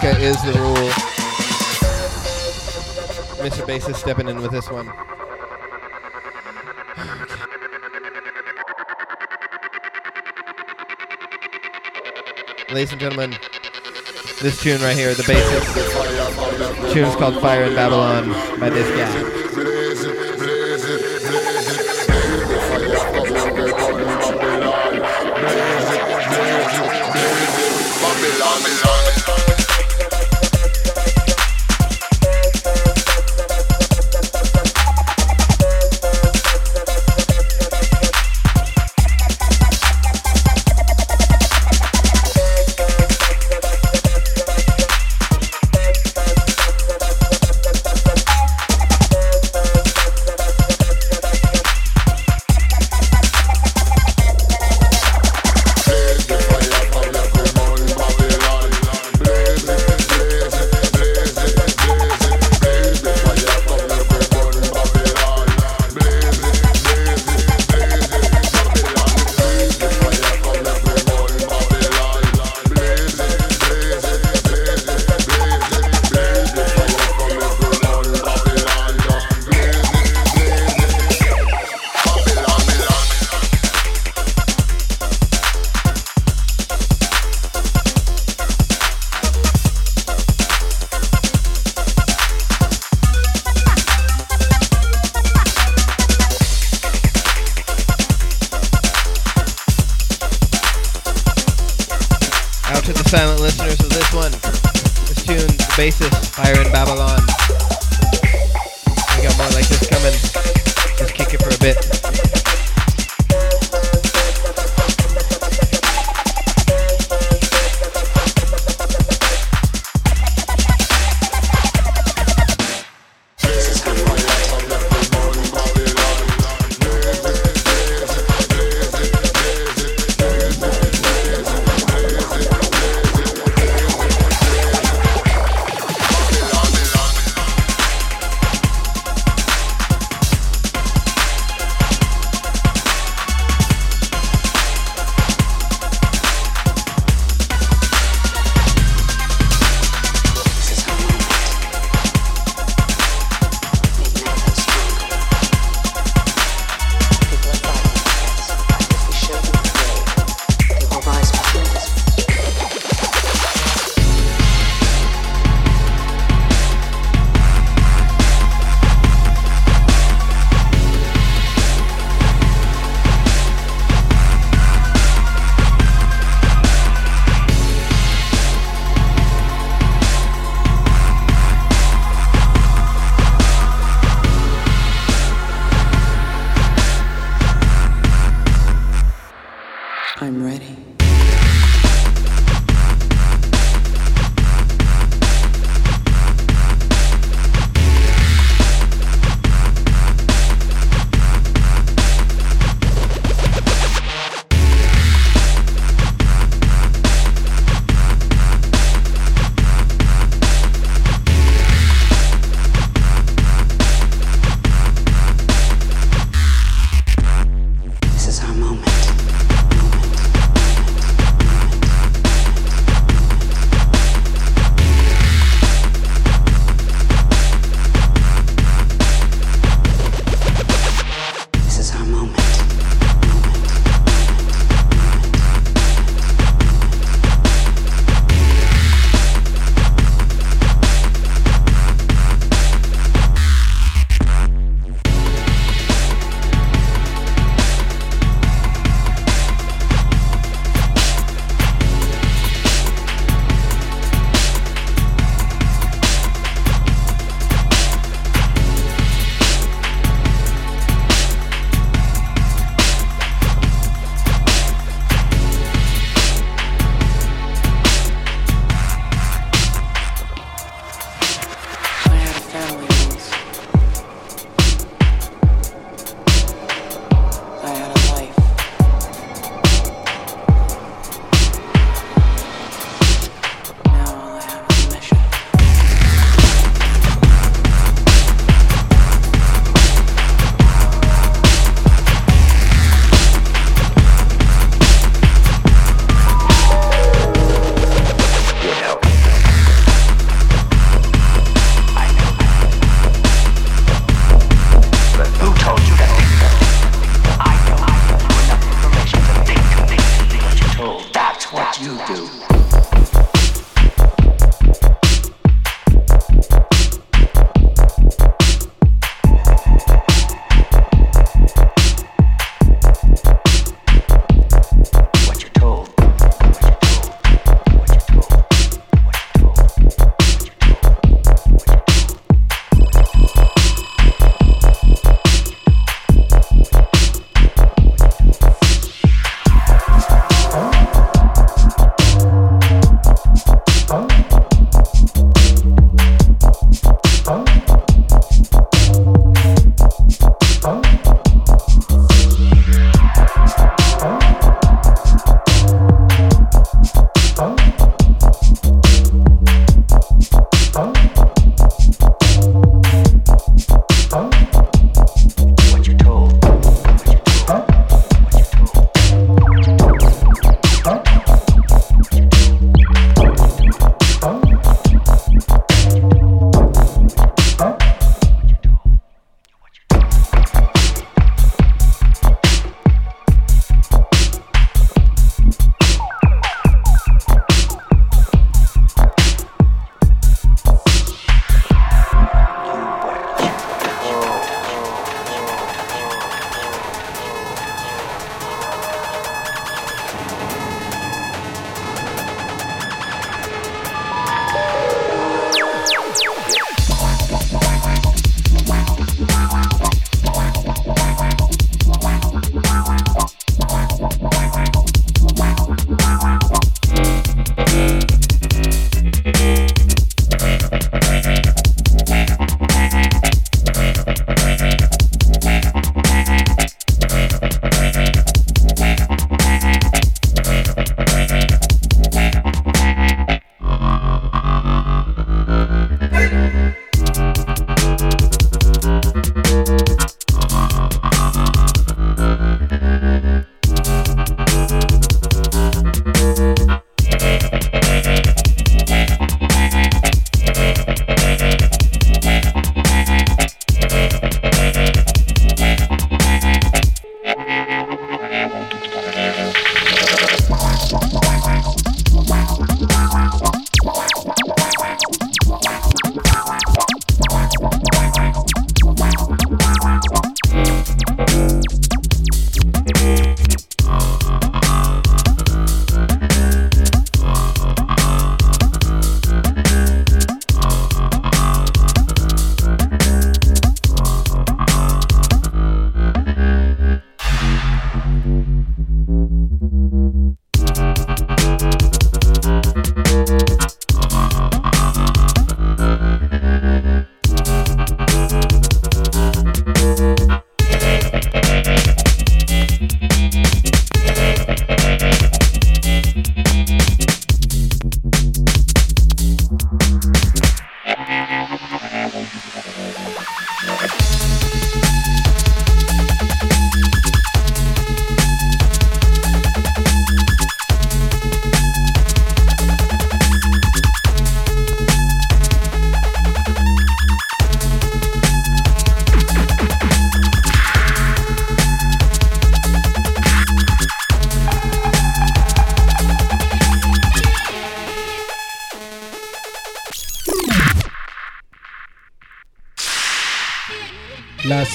Is the rule. Mr. Bass is stepping in with this one. Ladies and gentlemen, this tune right here, the bassist. is called Fire in Babylon by this guy.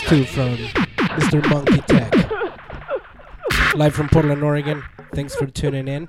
two from Mr. Monkey Tech. Live from Portland, Oregon. Thanks for tuning in.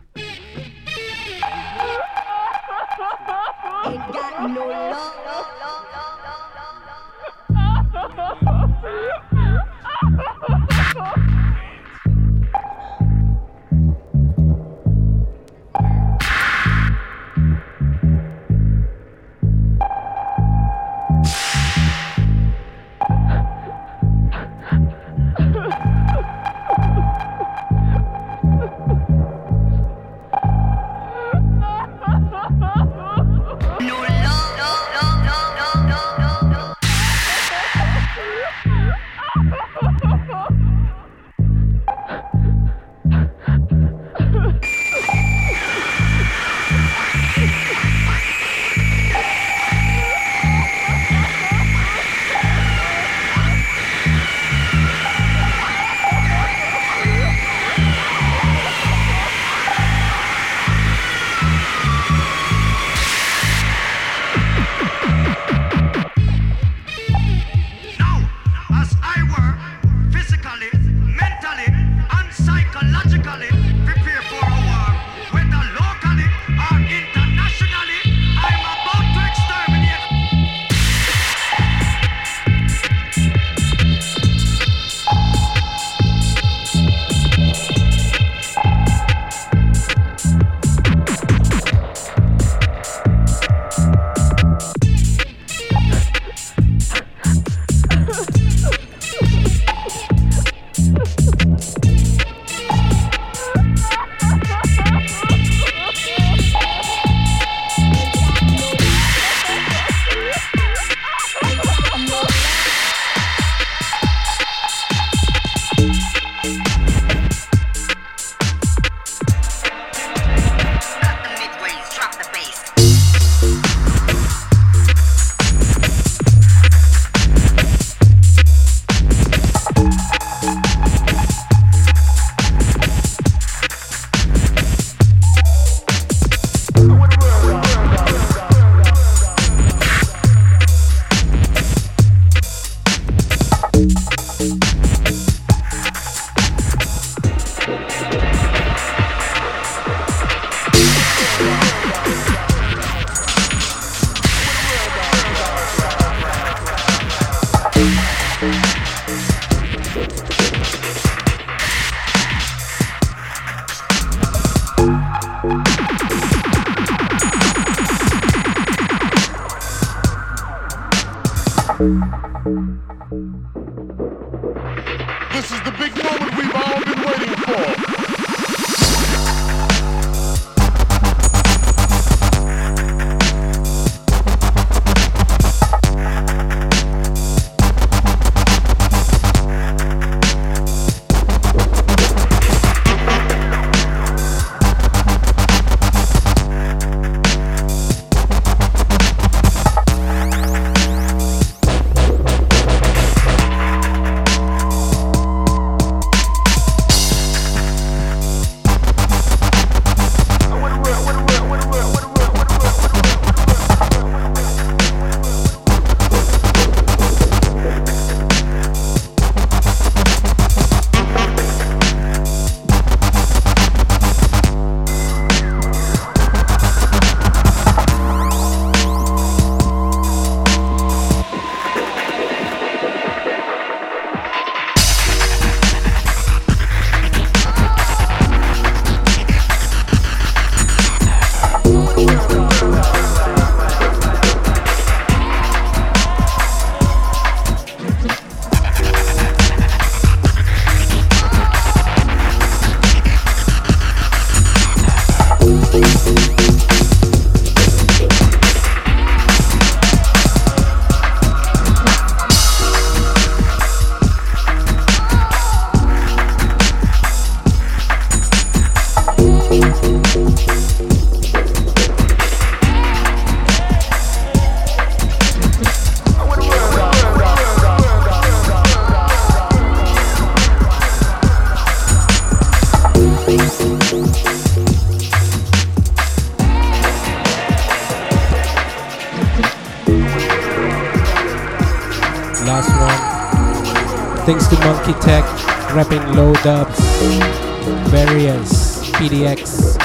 Various PDX.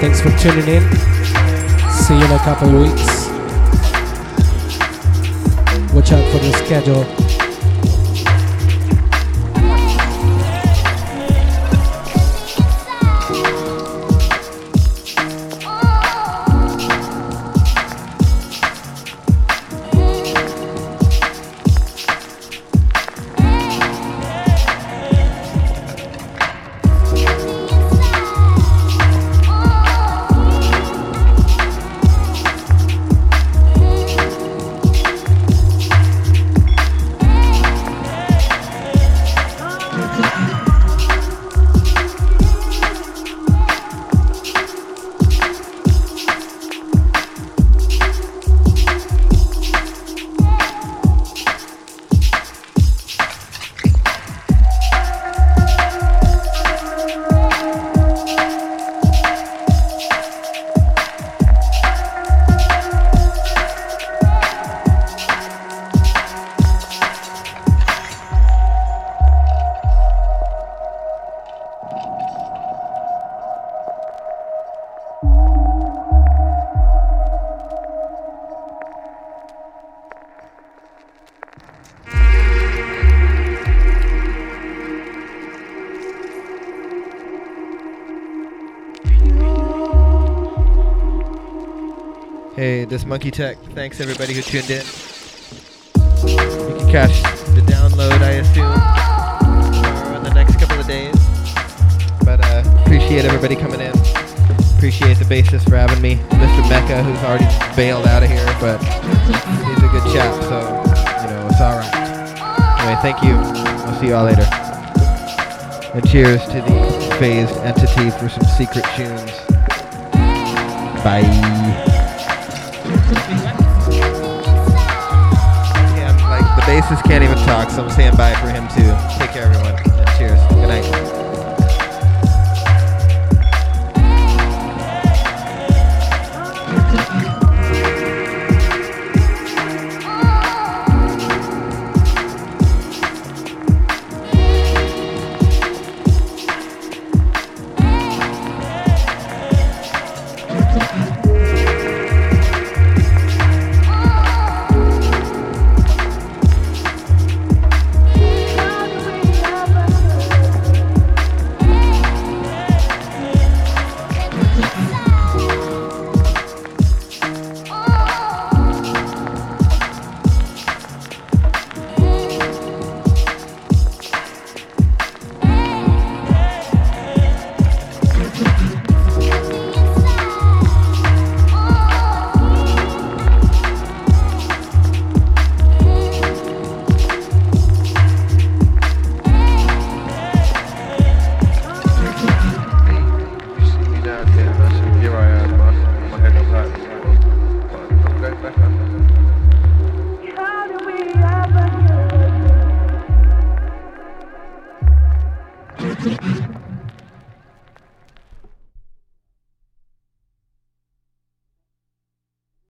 Thanks for tuning in. See you in a couple of weeks. Watch out for the schedule. Monkey Tech. Thanks everybody who tuned in. You can catch the download, I assume, in the next couple of days. But uh, appreciate everybody coming in. Appreciate the bassist for having me, Mr. Mecca, who's already bailed out of here, but he's a good chap, so you know it's all right. Anyway, thank you. I'll see you all later. And cheers to the phased entity for some secret tunes. Bye. Yeah, like the bassist can't even talk, so I'm saying bye for him too. Take care, everyone, cheers. Good night.